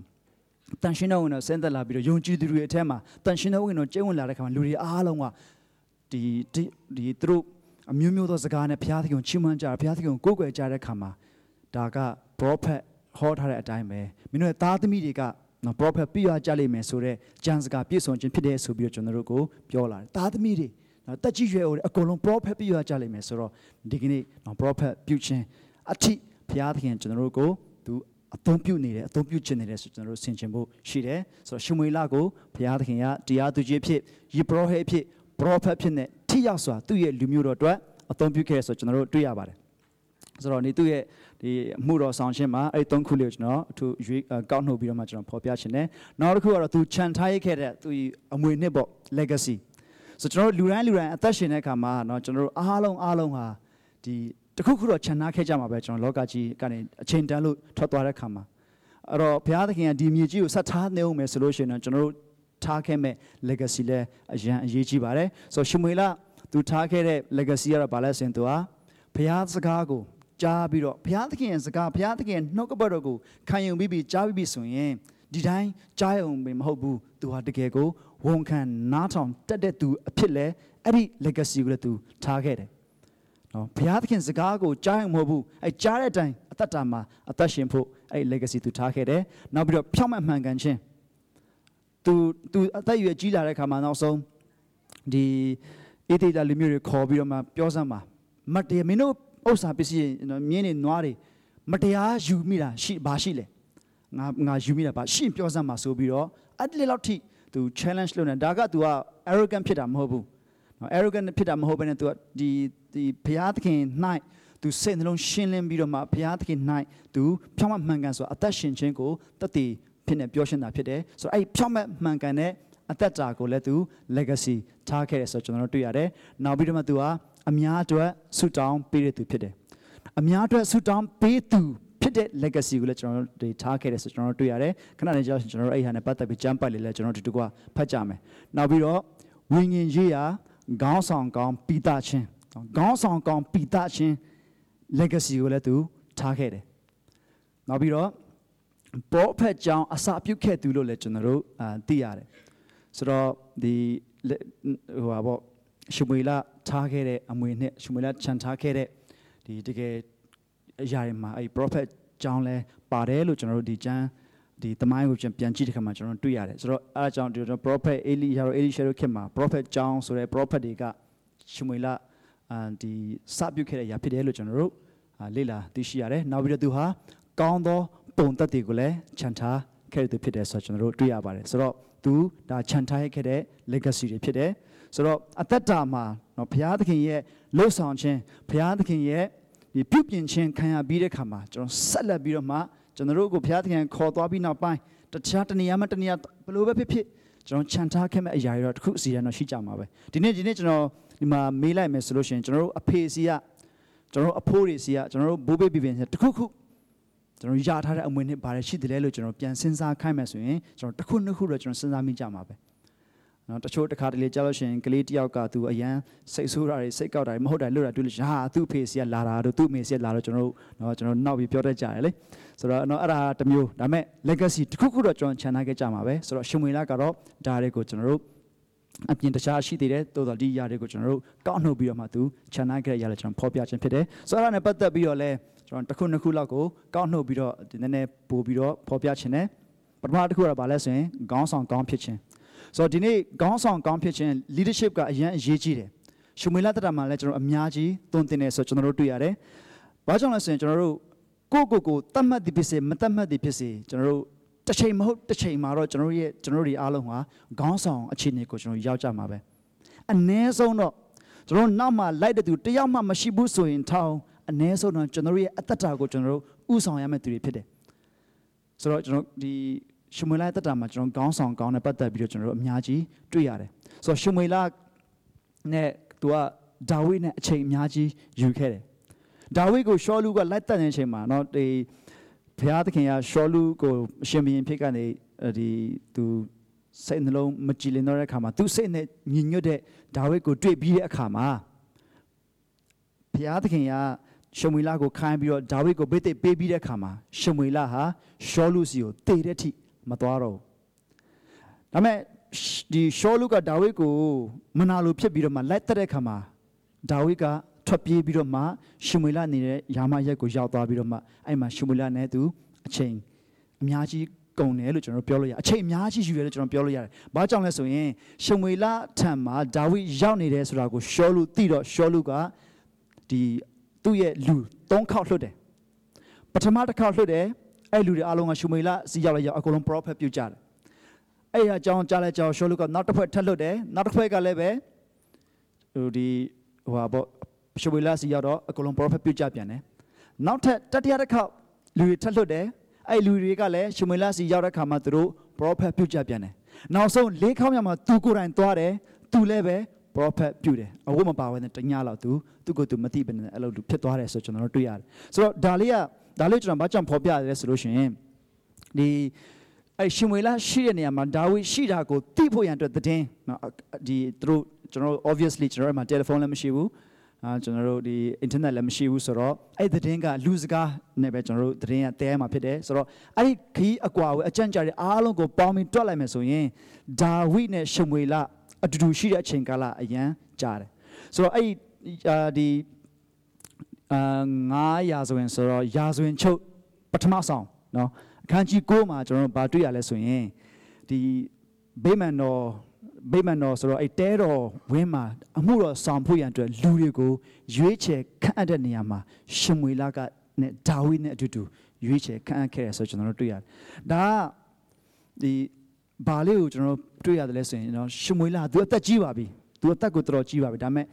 တန်ရှင်းတဲ့ဝင်တော်ဆင်းသက်လာပြီးတော့ယုံကြည်သူတွေအထက်မှာတန်ရှင်းတဲ့ဝင်တော်ကျင့်ဝင်လာတဲ့ခါမှာလူတွေအားလုံးကဒီဒီဒီသူတို့ အမျိုးမျိုးသောစကားနဲ့ဘုရားသခင်ကိုချီးမွမ်းကြတယ်ဘုရားသခင်ကိုကိုးကွယ်ကြတဲ့ခါမှာဒါက prophet ဟောထားတဲ့အတိုင်းပဲမင်းတို့ရဲ့သားသမီးတွေကနော် prophet ပြရကြလိမ့်မယ်ဆိုတော့ကျမ်းစကားပြည့်စုံခြင်းဖြစ်တဲ့ဆိုပြီးတော့ကျွန်တော်တို့ကိုပြောလာတယ်သားသမီးတွေနော်တက်ကြီးရွယ်အိုတွေအကုန်လုံး prophet ပြရကြလိမ့်မယ်ဆိုတော့ဒီကနေ့နော် prophet ပြုခြင်းအထိဘုရားသခင်ကျွန်တော်တို့ကိုသူအသုံးပြုနေတယ်အသုံးပြုခြင်းနေတယ်ဆိုကျွန်တော်တို့ဆင်ခြင်ဖို့ရှိတယ်ဆိုတော့ရှင်မွေလာကိုဘုရားသခင်ကတရားသူကြီးဖြစ်ယေဘရဟဲဖြစ် prophet ဖြစ်နေထိရောက်စွာသူ့ရဲ့လူမျိုးတော်အတွက်အသုံးပြုခဲ့ဆိုကျွန်တော်တို့တွေ့ရပါတယ်ဆိုတော့ဒီသူ့ရဲ့ဒီအမှုတော်ဆောင်ခြင်းမှာအဲ့သုံးခုလေးကိုကျွန်တော်အထူးရွေးကောက်နှုတ်ပြီးတော့မှကျွန်တော်ဖော်ပြခြင်းတယ်နောက်တစ်ခုကတော့သူခြံထားရခဲ့တဲ့သူအမွေနှစ်ပေါ့ legacy ဆိုကျွန်တော်တို့လူတိုင်းလူတိုင်းအသက်ရှင်တဲ့အခါမှာเนาะကျွန်တော်တို့အားလုံးအားလုံးဟာဒီတခုခုတော့ခြံထားခဲ့ကြမှာပဲကျွန်တော်လောကကြီးကနေအချိန်တန်းလို့ထွက်သွားတဲ့အခါမှာအဲ့တော့ဘုရားသခင်ကဒီမြေကြီးကိုဆက်ထားနေအောင်မယ်ဆိုလို့ရှိရင်တော့ကျွန်တော်တို့ ထားခဲ့မဲ့ legacy လဲအရန်အရေးကြီးပါတယ်ဆိုရှမွေလသူထားခဲ့တဲ့ legacy ကတော့ဘာလဲဆိုရင်သူဟာဘုရားစကားကိုကြားပြီးတော့ဘုရားသခင်ရဲ့စကားဘုရားသခင်ရဲ့နှုတ်ကပတ်တော်ကိုခံယူပြီးပြီးကြားပြီးပြီးဆိုရင်ဒီတိုင်းကြားရုံပဲမဟုတ်ဘူးသူဟာတကယ်ကိုဝန်ခံနားထောင်တက်တဲ့သူအဖြစ်လဲအဲ့ဒီ legacy ကိုလည်းသူထားခဲ့တယ်နော်ဘုရားသခင်စကားကိုကြားရုံမဟုတ်ဘူးအဲကြားတဲ့အတိုင်းအသက်တာမှာအသက်ရှင်ဖို့အဲ့ legacy သူထားခဲ့တယ်နောက်ပြီးတော့ဖြောင့်မတ်မှန်ကန်ခြင်း သူသူအသက်အရွယ်ကြီးလာတဲ့ခါမှာနောက်ဆုံးဒီအေးတေတာလူမျိုးတွေခေါ်ပြီးတော့မှပြောစမ်းပါမတ်တယ်မင်းတို့ဥစ္စာပစ္စည်းနော်မြင်းနေနွားတွေမတရားယူမိတာရှိဘာရှိလဲငါငါယူမိတာဘာရှင့်ပြောစမ်းမှာဆိုပြီးတော့အဲ့ဒီလောက်ထိသူ challenge လုပ်နေဒါက तू က arrogant ဖြစ်တာမဟုတ်ဘူးနော် arrogant ဖြစ်တာမဟုတ်ဘဲနဲ့ तू ကဒီဒီဘုရားသခင်၌သူစိတ်နှလုံးရှင်းလင်းပြီးတော့မှဘုရားသခင်၌သူဖြောင့်မတ်မှန်ကန်ဆိုအသက်ရှင်ခြင်းကိုတည်တည် ဖြစ်နေပြောရှင်းတာဖြစ်တယ်ဆိုတော့အဲ့ဖြောင့်မတ်မှန်ကန်တဲ့အသက်တာကိုလည်းသူ legacy ထားခဲ့တယ်ဆိုတော့ကျွန်တော်တို့တွေ့ရတယ်နောက်ပြီးတော့မှ तू ကအများအတွက်ဆုတောင်းပေးတဲ့သူဖြစ်တယ်အများအတွက်ဆုတောင်းပေးသူဖြစ်တဲ့ legacy ကိုလည်းကျွန်တော်တို့ထားခဲ့တယ်ဆိုကျွန်တော်တို့တွေ့ရတယ်ခဏနေကြောကျွန်တော်တို့အဲ့ဟာနဲ့ပတ်သက်ပြီးကြမ်းပတ်လေလဲကျွန်တော်တို့ဒီတကွဖတ်ကြမယ်နောက်ပြီးတော့ဝိညာဉ်ရေးရာခေါင်းဆောင်ကောင်းပိတာချင်းခေါင်းဆောင်ကောင်းပိတာချင်း legacy ကိုလည်းသူထားခဲ့တယ်နောက်ပြီးတော့ ဘောဖက်ကြောင်အစာပြုတ်ခဲ့သူလို့လည်းကျွန်တော်တို့အာသိရတယ်ဆိုတော့ဒီဟိုပါပေါ့ရှမွေလထားခဲ့တဲ့အမွေနဲ့ရှမွေလခြံထားခဲ့တဲ့ဒီတကယ်အရာတွေမှာအဲ့ prophet ကြောင်းလဲပါတယ်လို့ကျွန်တော်တို့ဒီကျမ်းဒီသမိုင်းကိုပြန်ကြည့်တဲ့ခါမှာကျွန်တော်တွေ့ရတယ်ဆိုတော့အဲအကြောင်းဒီ prophet အေလီယာရောအေလီရှာရောခင်မှာ prophet ကြောင်းဆိုတဲ့ prophet တွေကရှမွေလအန်ဒီစပြုတ်ခဲ့တဲ့အရာဖြစ်တယ်လို့ကျွန်တော်တို့လေ့လာသိရှိရတယ်နောက်ပြီးတော့သူဟာကောင်းသော ပုံသက်တွေကိုလည်းခြံထားခဲ့သူဖြစ်တယ်ဆိုတော့ကျွန်တော်တို့တွေ့ရပါတယ်ဆိုတော့သူဒါခြံထားခဲ့တဲ့ legacy တွေဖြစ်တယ်ဆိုတော့အသက်တာမှာနော်ဘုရားသခင်ရဲ့လှုပ်ဆောင်ခြင်းဘုရားသခင်ရဲ့ဒီပြုပြင်ခြင်းခံရပြီးတဲ့ခါမှာကျွန်တော်ဆက်လက်ပြီးတော့မှကျွန်တော်တို့ကိုဘုရားသခင်ခေါ်သွားပြီးနောက်ပိုင်းတခြားတနေရာမှတနေရာဘယ်လိုပဲဖြစ်ဖြစ်ကျွန်တော်ခြံထားခဲ့မဲ့အရာတွေတော့တစ်ခုအစီအရတော့ရှိကြမှာပဲဒီနေ့ဒီနေ့ကျွန်တော်ဒီမှာမေးလိုက်မယ်ဆိုလို့ရှိရင်ကျွန်တော်တို့အဖေစီကကျွန်တော်တို့အဖိုးတွေစီကကျွန်တော်တို့ဘိုးဘေးပြပြင်တစ်ခုခု ကျွန်တော်ရထားတဲ့အမွေနှစ်ဘာတွေရှိတယ်လဲလို့ကျွန်တော်ပြန်စဉ်းစားခိုင်းမယ်ဆိုရင်ကျွန်တော်တစ်ခုနှစ်ခုတော့ကျွန်တော်စဉ်းစားမိကြမှာပဲနော်တချို့တစ်ခါတလေကြားလို့ရှိရင်ကလေးတယောက်ကသူအရန်စိတ်ဆိုးတာတွေစိတ်ကောက်တာတွေမဟုတ်တာလွတ်တာတွေ့လို့ဟာသူ့ဖေစီကလာတာတို့သူ့မေစီကလာတော့ကျွန်တော်တို့နော်ကျွန်တော်နောက်ပြီးပြောတတ်ကြတယ်လေဆိုတော့နော်အဲ့ဒါတစ်မျိုးဒါပေမဲ့ legacy တစ်ခုခုတော့ကျွန်တော်ခြံထားခဲ့ကြမှာပဲဆိုတော့ရှင်မွေလာကတော့ဒါတွေကိုကျွန်တော်တို့အပြင်တခြားရှိသေးတယ်တိုးတော့ဒီຢာတွေကိုကျွန်တော်တို့ကောက်နှုတ်ပြီးတော့မှသူခြံထားခဲ့ရလဲကျွန်တော်ဖော်ပြခြင်းဖြစ်တယ်ဆိုတော့အဲ့ဒါနဲ့ပတ်သက်ပြီးတော့လဲ ကျွန်တော်တစ်ခုနှစ်ခုလောက်ကိုကောက်နှုတ်ပြီးတော့ဒီနည်းနည်းပို့ပြီးတော့ဖော်ပြခြင်းတယ်ပထမတစ်ခုကတော့ဗာလဲဆိုရင်ခေါင်းဆောင်ကောင်းဖြစ်ခြင်းဆိုတော့ဒီနေ့ခေါင်းဆောင်ကောင်းဖြစ်ခြင်း leadership ကအရင်အရေးကြီးတယ်ရှုမွေလာတတာမှာလည်းကျွန်တော်အများကြီးသွန်သင်တယ်ဆိုတော့ကျွန်တော်တို့တွေ့ရတယ်ဘာကြောင့်လဲဆိုရင်ကျွန်တော်တို့ကိုကိုကိုတတ်မှတ်သည်ဖြစ်စေမတတ်မှတ်သည်ဖြစ်စေကျွန်တော်တို့တစ်ချိန်မဟုတ်တစ်ချိန်မှာတော့ကျွန်တော်ရဲ့ကျွန်တော်တို့အားလုံးဟာခေါင်းဆောင်အခြေအနေကိုကျွန်တော်ရောက်ကြမှာပဲအ ਨੇ ဆုံးတော့ကျွန်တော်နောက်မှလိုက်တဲ့သူတယောက်မှမရှိဘူးဆိုရင်ထောင်း အ ਨੇ ဆုံးတော့ကျွန်တော်ရဲ့အသက်တာကိုကျွန်တော်တို့ဥဆောင်ရမယ့်သူတွေဖြစ်တယ်ဆိုတော့ကျွန်တော်ဒီရှမွေလာတက်တာမှာကျွန်တော်ခေါင်းဆောင်ကောင်းနဲ့ပတ်သက်ပြီးတော့ကျွန်တော်တို့အများကြီးတွေ့ရတယ်ဆိုတော့ရှမွေလာနဲ့သူကဒါဝိဒ်နဲ့အချိန်အများကြီးယူခဲ့တယ်ဒါဝိဒ်ကိုရှောလူကလိုက်တက်နေတဲ့အချိန်မှာเนาะဒီဘုရားသခင်ကရှောလူကိုအရှင်ဘုရင်ဖြစ်ကနေဒီသူစိတ်နှလုံးမကြည်လင်တော့တဲ့အခါမှာသူစိတ်နဲ့ညင်ညွတ်တဲ့ဒါဝိဒ်ကိုတွေ့ပြီးတဲ့အခါမှာဘုရားသခင်က ရှမွေလကိုခိုင်းပြီးတော့ဒါဝိဒ်ကိုဘိသိက်ပေးပြီးတဲ့အခါမှာရှမွေလဟာရှောလူစီကိုတေတဲ့အထိမသွားတော့ဘူးဒါပေမဲ့ဒီရှောလူကဒါဝိဒ်ကိုမနာလိုဖြစ်ပြီးတော့မှလိုက်တက်တဲ့ခါမှာဒါဝိဒ်ကထွက်ပြေးပြီးတော့မှရှမွေလနေတဲ့ယာမရက်ကိုရောက်သွားပြီးတော့မှအဲ့မှာရှမွေလနဲ့သူအချိန်အများကြီးကုန်တယ်လို့ကျွန်တော်ပြောလို့ရအချိန်အများကြီးယူရတယ်လို့ကျွန်တော်ပြောလို့ရတယ်။ဘာကြောင့်လဲဆိုရင်ရှမွေလထံမှာဒါဝိဒ်ရောက်နေတယ်ဆိုတာကိုရှောလူသိတော့ရှောလူကဒီ သူ့ရဲ့လူ၃ခေါက်လွှတ်တယ်။ပထမတစ်ခေါက်လွှတ်တယ်အဲ့လူတွေအားလုံးကရှမွေလစီရောက်လိုက်ရောက်အကုန်လုံး prophet ပြုတ်ကြတယ်။အဲ့အကြောင်းကြားလဲကြောင်းရှောလူကနောက်တစ်ဖွဲ့ထပ်လွှတ်တယ်။နောက်တစ်ဖွဲ့ကလည်းပဲဟိုဒီဟိုဟာပေါ့ရှမွေလစီရောက်တော့အကုန်လုံး prophet ပြုတ်ကြပြန်တယ်။နောက်ထပ်တတိယတစ်ခေါက်လူတွေထပ်လွှတ်တယ်။အဲ့လူတွေကလည်းရှမွေလစီရောက်တဲ့ခါမှာသူတို့ prophet ပြုတ်ကြပြန်တယ်နောက်ဆုံးလေးခေါက်မြောက်မှာသူကိုယ်တိုင်သွားတယ်သူလည်းပဲ prophet ပြုတယ်အဝတ်မပါဘဲနဲ့တညလောက်သူသူကိုယ်သူမသိဘဲနဲ့အဲ့လိုလူဖြစ်သွားတယ်ဆိုကျွန်တော်တို့တွေ့ရတယ်ဆိုတော့ဒါလေးကဒါလေးကျွန်တော်ဘာကြောင့်ဖော်ပြရလဲဆိုလို့ရှိရင်ဒီအဲ့ရှင်ဝေလာရှိတဲ့နေရာမှာဒါဝိရှိတာကိုသိဖို့ရန်အတွက်သတင်းနော်ဒီသူတို့ကျွန်တော်တို့ obviously ကျွန်တော်တို့မှာ telephone လည်းမရှိဘူးအာကျွန်တော်တို့ဒီ internet လည်းမရှိဘူးဆိုတော့အဲ့သတင်းကလူစကားနဲ့ပဲကျွန်တော်တို့သတင်းကတဲမှာဖြစ်တယ်ဆိုတော့အဲ့ဒီခီးအကွာကိုအကြံကြတဲ့အားလုံးကိုပေါင်းပြီးတွက်လိုက်မယ်ဆိုရင်ဒါဝိနဲ့ရှမွေလ အတူတူရှိတဲ့အချိန်ကာလအရန်ကြာတယ်ဆိုတော့အဲ့ဒီအာ900ရာဇဝင်ဆိုတော့ရာဇဝင်ချုပ်ပထမဆောင်နော်အခန်းကြီး9မှာကျွန်တော်တို့ဗာတွေ့ရလဲဆိုရင်ဒီဗိမာန်တော်ဗိမာန်တော်ဆိုတော့အဲတဲတော်ဝင်းမှာအမှုတော်ဆောင်ဖို့ရန်အတွက်လူတွေကိုရွေးချယ်ခန့်အပ်တဲ့နေရာမှာရှင်မွေလာကနဲ့ဒါဝိနဲ့အတူတူရွေးချယ်ခန့်အပ်ခဲ့ရဆိုတော့ကျွန်တော်တို့တွေ့ရတယ်ဒါကဒီ ဘာလေးကိုကျွန်တော်တို့တွေ့ရတယ်လဲဆိုရင်တော့ရှမွေလကသူအသက်ကြီးပါပြီ။သူအသက်ကိုတော်တော်ကြီးပါပြီ။ဒါပေမဲ့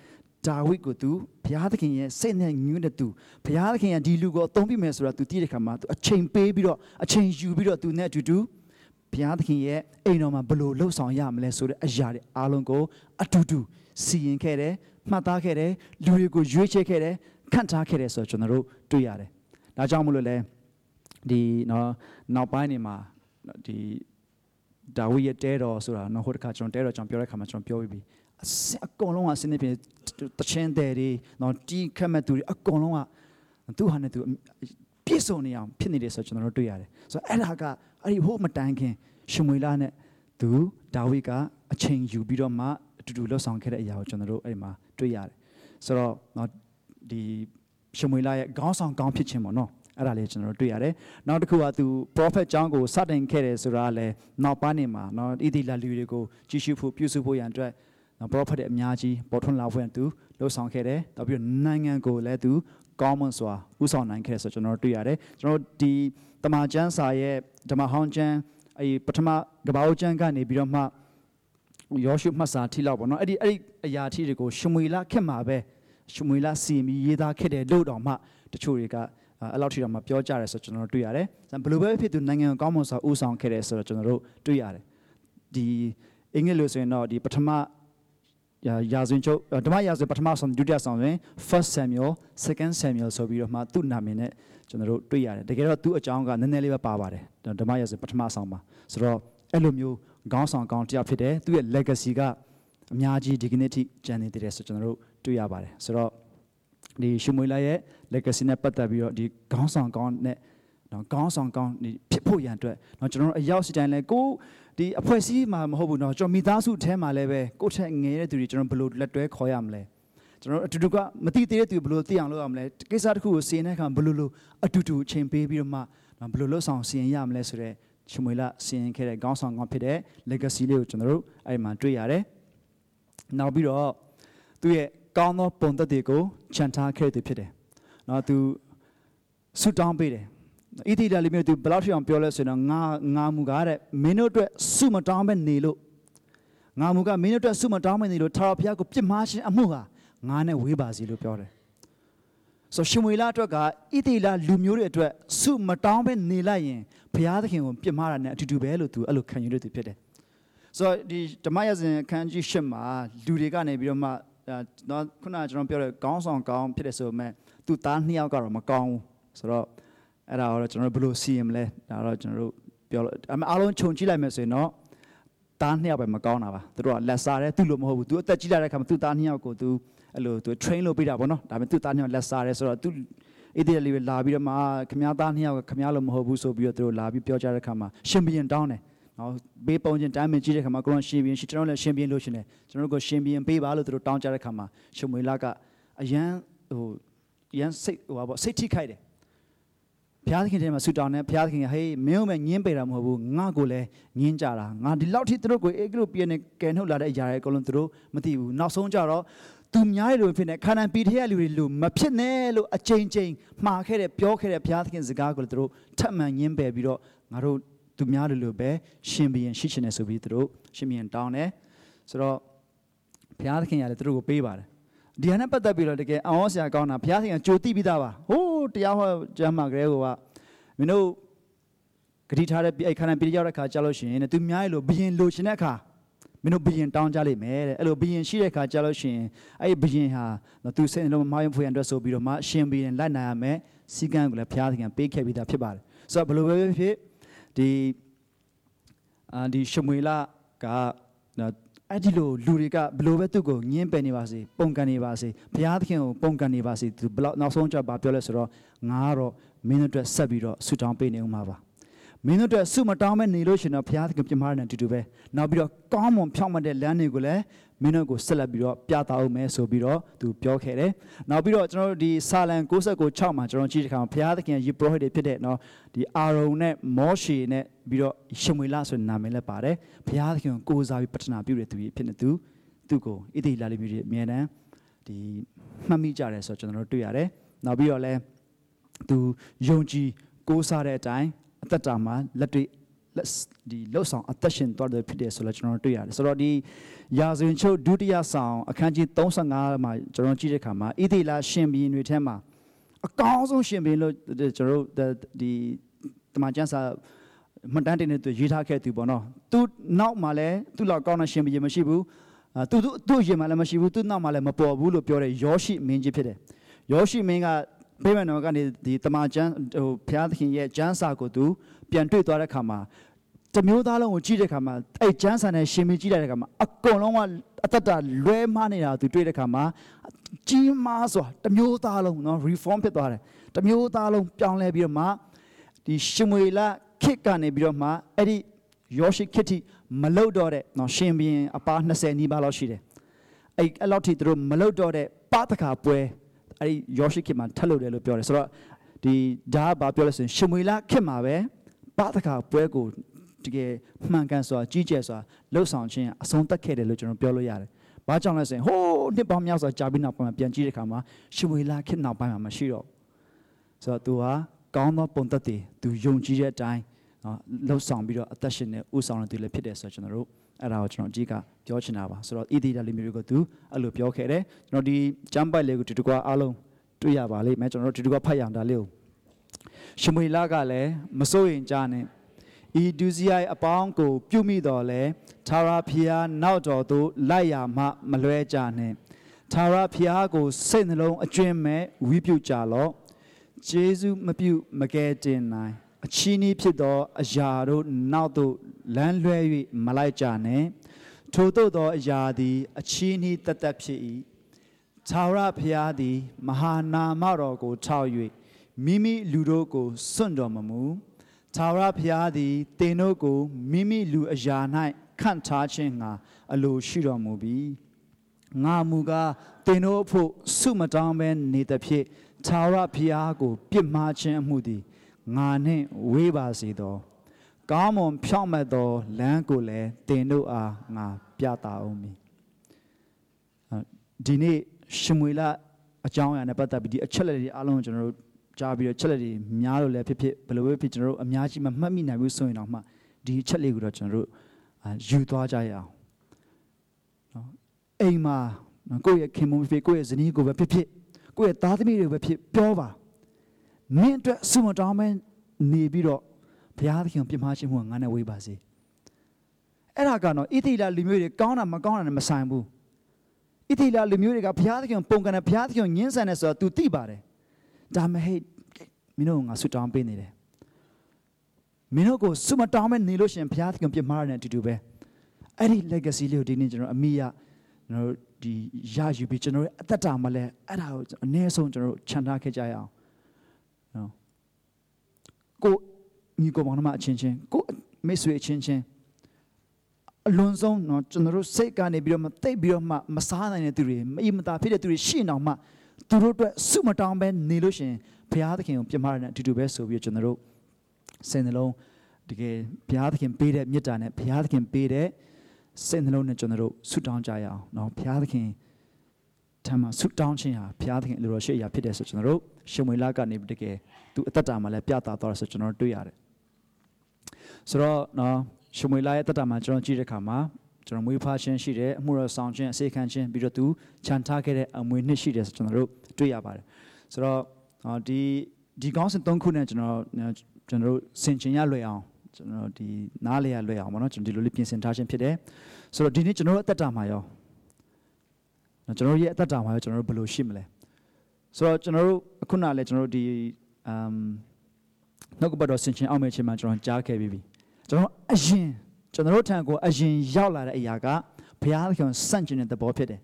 ဒါဝိဒ်ကိုသူဘုရားသခင်ရဲ့စိတ်နဲ့ညွှန်းတဲ့သူဘုရားသခင်ကဒီလူကိုအသုံးပြမယ်ဆိုတာသူသိတဲ့ခါမှာသူအချိန်ပေးပြီးတော့အချိန်ယူပြီးတော့သူနဲ့အတူတူဘုရားသခင်ရဲ့အိမ်တော်မှာဘယ်လိုလှုပ်ဆောင်ရမလဲဆိုတဲ့အရာတွေအားလုံးကိုအတူတူစီရင်ခဲ့တယ်မှတ်သားခဲ့တယ်လူတွေကိုရွေးချယ်ခဲ့တယ်ခန့်ထားခဲ့တယ်ဆိုတော့ကျွန်တော်တို့တွေ့ရတယ်ဒါကြောင့်မလို့လဲဒီနော်နောက်ပိုင်းနေမှာဒီ ဒါဝိရဲ့တဲတော်ဆိုတာနော်ဟိုတခါကျွန်တော်တဲတော်ကျွန်တော်ပြောတဲ့ခါမှာကျွန်တော်ပြောပြီးပြီအစအကုန်လုံးအစင်းနေပြင်တချင်းတဲ့တွေနော်တီးခက်မဲ့သူတွေအကုန်လုံးကသူ့ဟာနဲ့သူပြည့်စုံနေအောင်ဖြစ်နေတယ်ဆိုတော့ကျွန်တော်တို့တွေ့ရတယ်ဆိုတော့အဲ့ဒါကအဲ့ဒီဟိုမတိုင်ခင်ရှမွေလာနဲ့သူဒါဝိကအချိန်ယူပြီးတော့မှအတူတူလှုပ်ဆောင်ခဲ့တဲ့အရာကိုကျွန်တော်တို့အဲ့ဒီမှာတွေ့ရတယ်ဆိုတော့နော်ဒီရှမွေလာရဲ့ခေါင်းဆောင်ကောင်းဖြစ်ခြင်းပေါ့နော် အဲ့ဒါလေးကျွန်တော်တို့တွေ့ရတယ်။နောက်တစ်ခုကသူ prophet ကျောင်းကိုစတင်ခဲ့တယ်ဆိုတာလည်းနောက်ပိုင်းနေမှာနော်ဣတိလလူတွေကိုကြီးစုဖို့ပြုစုဖို့ရန်အတွက်နော် prophet အများကြီးပေါ်ထွန်းလာဖို့ရန်သူလှုပ်ဆောင်ခဲ့တယ်။နောက်ပြီးတော့နိုင်ငံကိုလည်းသူကောင်းမွန်စွာဥဆောင်နိုင်ခဲ့တယ်ဆိုကျွန်တော်တို့တွေ့ရတယ်။ကျွန်တော်ဒီတမန်ကျမ်းစာရဲ့ဓမ္မဟောင်းကျမ်းအဲပထမကဘာဦးကျမ်းကနေပြီးတော့မှယောရှုမှတ်စာထိလောက်ပေါ့နော်အဲ့ဒီအဲ့ဒီအရာထိတွေကိုရှမွေလာခက်မှာပဲရှမွေလာစီမီရေးသားခဲ့တယ်လို့တော့မှတချို့တွေက အဲ့လောက်ထိတော့မှပြောကြတယ်ဆိုကျွန်တော်တို့တွေ့ရတယ်ဘယ်လိုပဲဖြစ်သူနိုင်ငံကောင်းမွန်စွာဥဆောင်ခဲ့တယ်ဆိုတော့ကျွန်တော်တို့တွေ့ရတယ်ဒီအင်္ဂလိပ်လိုဆိုရင်တော့ဒီပထမရာဇဝင်ချုပ်ဓမ္မရာဇဝင်ပထမဆုံးဒုတိယဆုံးတွင် first Samuel second Samuel ဆိုပြီးတော့မှသူ့နာမည်နဲ့ကျွန်တော်တို့တွေ့ရတယ်တကယ်တော့သူ့အကြောင်းကနည်းနည်းလေးပဲပါပါတယ်ဓမ္မရာဇဝင်ပထမဆုံးပါဆိုတော့အဲ့လိုမျိုးခေါင်းဆောင်ကောင်းတစ်ယောက်ဖြစ်တယ်သူ့ရဲ့ legacy ကအများကြီးဒီကနေ့ထိကျန်နေသေးတယ်ဆိုကျွန်တော်တို့တွေ့ရပါတယ်ဆိုတော့ ဒီရှုမွေလာရဲ့ legacy နဲ့ပတ်သက်ပြီးတော့ဒီခေါင်းဆောင်ကောင်းနဲ့နော်ခေါင်းဆောင်ကောင်းဒီဖြစ်ဖို့ရန်အတွက်နော်ကျွန်တော်တို့အရောက်စီတိုင်းလဲကိုဒီအဖွဲ့အစည်းမှာမဟုတ်ဘူးနော်ကျွန်တော်မိသားစုထဲမှာလည်းပဲကိုယ့်ထက်ငယ်တဲ့သူတွေကျွန်တော်ဘယ်လိုလက်တွဲခေါ်ရမလဲကျွန်တော်အတူတူကမတိသေးတဲ့သူဘယ်လိုသိအောင်လုပ်ရမလဲကိစ္စတစ်ခုကိုစီရင်တဲ့အခါဘယ်လိုလိုအတူတူအချိန်ပေးပြီးတော့မှဘယ်လိုလုပ်ဆောင်စီရင်ရမလဲဆိုတော့ချမွေလာစီရင်ခဲ့တဲ့ခေါင်းဆောင်ကောင်းဖြစ်တဲ့ legacy လေးကိုကျွန်တော်တို့အဲ့မှာတွေ့ရတယ်နောက်ပြီးတော့သူ့ရဲ့ ကောင်းသောပုံသက်တွေကိုခြံထားခဲ့သူဖြစ်တယ်နော်သူဆုတောင်းပေးတယ်ဣတိဒါလီမျိုးသူဘယ်လောက်ထိအောင်ပြောလဲဆိုတော့ငါငါမူကားတဲ့မင်းတို့အတွက်ဆုမတောင်းပဲနေလို့ငါမူကမင်းတို့အတွက်ဆုမတောင်းပဲနေလို့ထာဝရဘုရားကိုပြစ်မှားခြင်းအမှုဟာငါနဲ့ဝေးပါစေလို့ပြောတယ်ဆိုရှမွေလာအတွက်ကဣတိလာလူမျိုးတွေအတွက်ဆုမတောင်းပဲနေလိုက်ရင်ဘုရားသခင်ကိုပြစ်မှားတာနဲ့အတူတူပဲလို့သူအဲ့လိုခံယူလို့သူဖြစ်တယ်ဆိုတော့ဒီဓမ္မရဇင်အခန်းကြီး၈မှာလူတွေကနေပြီးတော့မှ နော်ခုနကကျွန်တော်ပြောတဲ့ကောင်းဆောင်ကောင်းဖြစ်တယ်ဆိုပေမဲ့သူ့သားနှစ်ယောက်ကတော့မကောင်းဘူးဆိုတော့အဲ့ဒါတော့ကျွန်တော်တို့ဘယ်လိုစီရင်မလဲဒါတော့ကျွန်တော်တို့ပြောလို့အားလုံးခြုံကြည့်လိုက်မယ်ဆိုရင်တော့သားနှစ်ယောက်ပဲမကောင်းတာပါသူတို့ကလက်စားတယ်သူ့လိုမဟုတ်ဘူးသူအသက်ကြီးလာတဲ့အခါမှာသူ့သားနှစ်ယောက်ကိုသူအဲ့လိုသူ train လုပ်ပေးတာပေါ့နော်ဒါပေမဲ့သူ့သားနှစ်ယောက်လက်စားတယ်ဆိုတော့သူဣဣသရေလတွေလာပြီးတော့မှခမည်းသားနှစ်ယောက်ကခမည်းလို့မဟုတ်ဘူးဆိုပြီးတော့သူတို့လာပြီးပြောကြတဲ့အခါမှာရှင်ဘီရင်တောင်းတယ် နော်ဘေးပုံချင်းတိုင်းမင်ကြည့်တဲ့အခါမှာကိုရောရှင်ဘီရင်ရှိကျွန်တော်လည်းရှင်ဘီရင်လို့ရှင်တယ်ကျွန်တော်တို့ကရှင်ဘီရင်ပေးပါလို့သူတို့တောင်းကြတဲ့အခါမှာရှမွေလကအရန်ဟိုရန်စိတ်ဟိုပါပေါ့စိတ်ထိခိုက်တယ်ဘုရားသခင်ထဲမှာဆူတောင်းတယ်ဘုရားသခင်ကဟေးမင်းတို့မဲ့ညင်းပေတာမဟုတ်ဘူးငါ့ကိုလည်းညင်းကြတာငါဒီလောက်ထိသူတို့ကိုအေဂရုပြင်းနေကဲနှုတ်လာတဲ့အရာတွေအကုန်လုံးသူတို့မသိဘူးနောက်ဆုံးကြတော့သူများတွေလိုဖြစ်နေခန္ဓာပီထရဲ့လူတွေလိုမဖြစ်နဲ့လို့အချိန်ချင်းမှားခဲ့တဲ့ပြောခဲ့တဲ့ဘုရားသခင်စကားကိုလည်းသူတို့ထပ်မံညင်းပယ်ပြီးတော့ငါတို့ သူများတွေလိုပဲရှင်ဘီရင်ရှိချင်တယ်ဆိုပြီးသူတို့ရှင်ဘီရင်တောင်းတယ်ဆိုတော့ဘုရားသခင်ကလည်းသူတို့ကိုပေးပါတယ်ဒီဟာနဲ့ပတ်သက်ပြီးတော့တကယ်အောင်ဆရာကောင်းတာဘုရားသခင်ကကြိုတိပြီးသားပါဟိုးတရားဟောကျမ်းမှာကလေးကမင်းတို့ဂတိထားတဲ့အဲ့ခန္ဓာပြည်ရောက်တဲ့ခါကြာလို့ရှိရင်သူများရဲ့လိုဘယင်လိုချင်တဲ့အခါမင်းတို့ဘယင်တောင်းကြလိမ့်မယ်တဲ့အဲ့လိုဘယင်ရှိတဲ့ခါကြာလို့ရှိရင်အဲ့ဘယင်ဟာသူစိတ်နှလုံးမယုံဖွေရန်အတွက်ဆိုပြီးတော့မှရှင်ဘယင်လိုက်နိုင်ရမယ်စီကံကိုလည်းဘုရားသခင်ပေးခဲ့ပြီးသားဖြစ်ပါတယ်ဆိုတော့ဘယ်လိုပဲဖြစ်ဖြစ် ဒီအာဒီရှမွေလကအဲ့ဒီလိုလူတွေကဘလို့ပဲသူ့ကိုညင်းပယ်နေပါစေပုံကန်နေပါစေဘုရားသခင်ကိုပုံကန်နေပါစေသူဘလောက်နောက်ဆုံးကြပါပြောလဲဆိုတော့ငါကတော့မင်းတို့အတွက်ဆက်ပြီးတော့ဆူတောင်းပေးနေဦးမှာပါ မင်းတို့အတွက်ဆုမတောင်းမဲ့နေလို့ရှင်တော့ဘုရားသခင်ပြမရတဲ့အတူတူပဲနောက်ပြီးတော့ကောင်းမွန်ဖြောင့်မတ်တဲ့လမ်းတွေကိုလည်းမင်းတို့ကိုဆက်လက်ပြီးတော့ပြသအောင်မယ်ဆိုပြီးတော့သူပြောခဲ့တယ်နောက်ပြီးတော့ကျွန်တော်တို့ဒီဆာလံ69မှာကျွန်တော်ကြည့်တဲ့အခါမှာဘုရားသခင်ယေဘရဟိတွေဖြစ်တဲ့နော်ဒီအာရုံနဲ့မောရှေနဲ့ပြီးတော့ရှမွေလဆိုတဲ့နာမည်လည်းပါတယ်ဘုရားသခင်ကိုကိုးစားပြီးပတ္ထနာပြုတဲ့သူကြီးဖြစ်နေသူသူ့ကိုဣတိလာလိမျိုးတွေအမြဲတမ်းဒီမှတ်မိကြတယ်ဆိုတော့ကျွန်တော်တို့တွေ့ရတယ်နောက်ပြီးတော့လည်းသူယုံကြည်ကိုးစားတဲ့အတိုင်းအ သက်တာမှာလက်တွေ့ဒီလှုပ်ဆောင်အသက်ရှင်သွားတယ်ဖြစ်တယ်ဆိုတော့ကျွန်တော်တွေ့ရတယ်ဆိုတော့ဒီရာဇဝင်ချုပ်ဒုတိယဆောင်အခန်းကြီး35မှာကျွန်တော်ကြည့်တဲ့အခါမှာဣသေလရှင်ဘီရင်တွေထဲမှာအကောင်းဆုံးရှင်ဘီရင်လို့ကျွန်တော်တို့ဒီတမန်ကျမ်းစာမှတ်တမ်းတင်နေသူရေးထားခဲ့သူပေါ့နော်သူနောက်မှာလည်းသူ့လောက်ကောင်းတဲ့ရှင်ဘီရင်မရှိဘူးသူသူသူ့ရင်မှာလည်းမရှိဘူးသူ့နောက်မှာလည်းမပေါ်ဘူးလို့ပြောတဲ့ယောရှိမင်းကြီးဖြစ်တယ်ယောရှိမင်းက ဗိမာန်တော်ကနေဒီတမန်ကျမ်းဟိုဘုရားသခင်ရဲ့ကျမ်းစာကိုသူပြန်တွေ့သွားတဲ့ခါမှာတမျိုးသားလုံးကိုကြည့်တဲ့ခါမှာအဲ့ကျမ်းစာနဲ့ရှင်မင်းကြည့်တဲ့ခါမှာအကုန်လုံးကအသက်တာလွဲမှားနေတာသူတွေ့တဲ့ခါမှာကြီးမားစွာတမျိုးသားလုံးနော် reform ဖြစ်သွားတယ်တမျိုးသားလုံးပြောင်းလဲပြီးတော့မှဒီရှင်မွေလခေတ်ကနေပြီးတော့မှအဲ့ဒီယောရှိခေတ်ထိမလောက်တော့တဲ့နော်ရှင်ဘီရင်အပါ20နီးပါးလောက်ရှိတယ်အဲ့အဲ့လောက်ထိသူတို့မလောက်တော့တဲ့ပတ္တကာပွဲ အဲ့ဒီယောရှိခေတ်မှာထပ်လို့တယ်လို့ပြောတယ်ဆိုတော့ဒီဒါကဘာပြောလဲဆိုရင်ရှမွေလခေတ်မှာပဲပသခါပွဲကိုတကယ်မှန်ကန်စွာကြီးကျယ်စွာလှုပ်ဆောင်ခြင်းအဆုံးသတ်ခဲ့တယ်လို့ကျွန်တော်ပြောလို့ရတယ်။ဘာကြောင့်လဲဆိုရင်ဟိုးနှစ်ပေါင်းများစွာကြာပြီးနောက်ပိုင်းမှာပြန်ကြည့်တဲ့အခါမှာရှမွေလာခေတ်နောက်ပိုင်းမှာမရှိတော့ဘူး။ဆိုတော့ तू ဟာကောင်းသောပုံသက်တည် तू ယုံကြည်တဲ့အတိုင်းနော်လှုပ်ဆောင်ပြီးတော့အသက်ရှင်နေဥဆောင်တဲ့သူလည်းဖြစ်တယ်ဆိုတော့ကျွန်တော်တို့ အဲ့ဒါကိုကျွန်တော်အကြီးကပြောချင်တာပါဆိုတော့ဣတိတလေးမျိုးကို तू အဲ့လိုပြောခဲ့တယ်ကျွန်တော်ဒီကျမ်းပိုက်လေးကိုဒီတကွာအားလုံးတွေ့ရပါလိမ့်မယ်ကျွန်တော်တို့ဒီတကွာဖတ်ရအောင်ဒါလေးကိုရှမွေလာကလည်းမစိုးရင်ကြားနဲ့ဤဒုစရိုက်အပေါင်းကို ပြုမိတော်လဲသာရဖျားနောက်တော်သို့လိုက်ရမှမလွဲကြနှင့်သာရဖျားကိုစိတ်နှလုံးအကျွင်းမဲ့ဝိပြုကြလော့ဂျေဇုမပြုမကဲတင်နိုင် အချီးနှီးဖြစ်သောအရာတို့နောက်သို့လမ်းလွှဲ၍မလိုက်ကြနှင့်ထို့သောသောအရာသည်အချီးနှီးတတ်တတ်ဖြစ်၏သာရဖျားသည်မဟာနာမတော်ကိုထောက်၍မိမိလူတို့ကိုစွန့်တော်မမူသာဝရဘုရားသည်တင်တို့ကိုမိမိလူအရာ၌ခန့်ထားခြင်းငါအလိုရှိတော်မူပြီးငါမူကားတင်တို့အဖို့ဆုမတောင်းဘဲနေသဖြင့်သာဝရဘုရားကိုပြစ်မှားခြင်းအမှုသည် ငါနှင့်ဝေးပါစေသောကောင်းမွန်ဖြောင့်မတ်သောလမ်းကိုလည်းတင်တို့အားငါပြတာအောင်မည်ဒီနေ့ရှမွေလအကြောင်းအရာနဲ့ပတ်သက်ပြီးဒီအချက်လက်တွေအားလုံးကျွန်တော်တို့ကြားပြီးတော့ချက်လက်တွေများလို့လည်းဖြစ်ဖြစ်ဘယ်လိုပဲဖြစ်ကျွန်တော်တို့အများကြီးမမှတ်မိနိုင်ဘူးဆိုရင်တော့မှဒီချက်လေးကိုတော့ကျွန်တော်တို့ယူသွားကြရအောင်နော်အိမ်မှာကိုယ့်ရဲ့ခင်မုန်းဖြစ်ကိုယ့်ရဲ့ဇနီးကိုပဲဖြစ်ဖြစ်ကိုယ့်ရဲ့သားသမီးတွေပဲဖြစ်ပြောပါ မင်းအတွက်ဆုမတောင်းမဲနေပြီးတော့ဘုရားသခင်ပြမခြင်းမှုငါနဲ့ဝေးပါစေအဲ့ဒါကတော့ဣတိလလူမျိုးတွေကောင်းတာမကောင်းတာနဲ့မဆိုင်ဘူးဣတိလလူမျိုးတွေကဘုရားသခင်ပုံကံနဲ့ဘုရားသခင်ညှင်းဆန်တယ်ဆိုတော့ तू သိပါတယ်ဒါမဟဲ့မင်းတို့ငါဆွတောင်းပေးနေတယ်မင်းတို့ကိုဆွမတောင်းမဲ့နေလို့ရှင်ဘုရားသခင်ပြမရတဲ့အတူတူပဲအဲ့ဒီ legacy လေးကိုဒီနေ့ကျွန်တော်အမိရကျွန်တော်ဒီရယူပြီးကျွန်တော်ရဲ့အသက်တာမှာလဲအဲ့ဒါကိုအနည်းဆုံးကျွန်တော်ချန်ထားခဲ့ကြရအောင် ကိုညီကိုမောင်နှမအချင်းချင်းကိုမိတ်ဆွေအချင်းချင်းအလွန်ဆုံးเนาะကျွန်တော်တို့စိတ်ကနေပြီးတော့မသိပ်ပြီးတော့မှမစားနိုင်တဲ့သူတွေမအီမတာဖြစ်တဲ့သူတွေရှိနေအောင်မှသူတို့အတွက်စုမတောင်းပဲနေလို့ရှိရင်ဘုရားသခင်ကိုပြမရတဲ့အတူတူပဲဆိုပြီးတော့ကျွန်တော်တို့စိတ်နှလုံးတကယ်ဘုရားသခင်ပေးတဲ့မေတ္တာနဲ့ဘုရားသခင်ပေးတဲ့စိတ်နှလုံးနဲ့ကျွန်တော်တို့ဆုတောင်းကြရအောင်เนาะဘုရားသခင်ထမ်းမှာဆုတောင်းခြင်းဟာဘုရားသခင်အလိုတော်ရှိအရာဖြစ်တယ်ဆိုကျွန်တော်တို့ရှင်မွေလာကနေတကယ် သူအသက်တာမှာလည်းပြသသွားတယ်ဆိုကျွန်တော်တွေ့ရတယ်ဆိုတော့နော်ရှမွေလာရဲ့အသက်တာမှာကျွန်တော်ကြည့်တဲ့အခါမှာကျွန်တော်မွေးဖွားခြင်းရှိတယ်အမှုတော်ဆောင်ခြင်းအစေခံခြင်းပြီးတော့သူခြံထားခဲ့တဲ့အမွေနှစ်ရှိတယ်ဆိုကျွန်တော်တို့တွေ့ရပါတယ်ဆိုတော့ဒီဒီကောင်းစဉ်၃ခုနဲ့ကျွန်တော်ကျွန်တော်တို့ဆင်ခြင်ရလွယ်အောင်ကျွန်တော်ဒီနားလေရလွယ်အောင်ပေါ့နော်ကျွန်တော်ဒီလိုလေးပြင်ဆင်ထားခြင်းဖြစ်တယ်ဆိုတော့ဒီနေ့ကျွန်တော်တို့အသက်တာမှာရောကျွန်တော်ရဲ့အသက်တာမှာရောကျွန်တော်တို့ဘယ်လိုရှိမလဲဆိုတော့ကျွန်တော်တို့အခုနလည်းကျွန်တော်တို့ဒီ အမ်နှုတ်ကပတ်တော်ဆင်ခြင်အောင်မဲ့ခြင်းမှာကျွန်တော်ကြားခဲ့ပြီးပြီကျွန်တော်အရင်ကျွန်တော်တို့ထံကိုအရင်ရောက်လာတဲ့အရာကဘုရားသခင်စန့်ကျင်တဲ့သဘောဖြစ်တယ်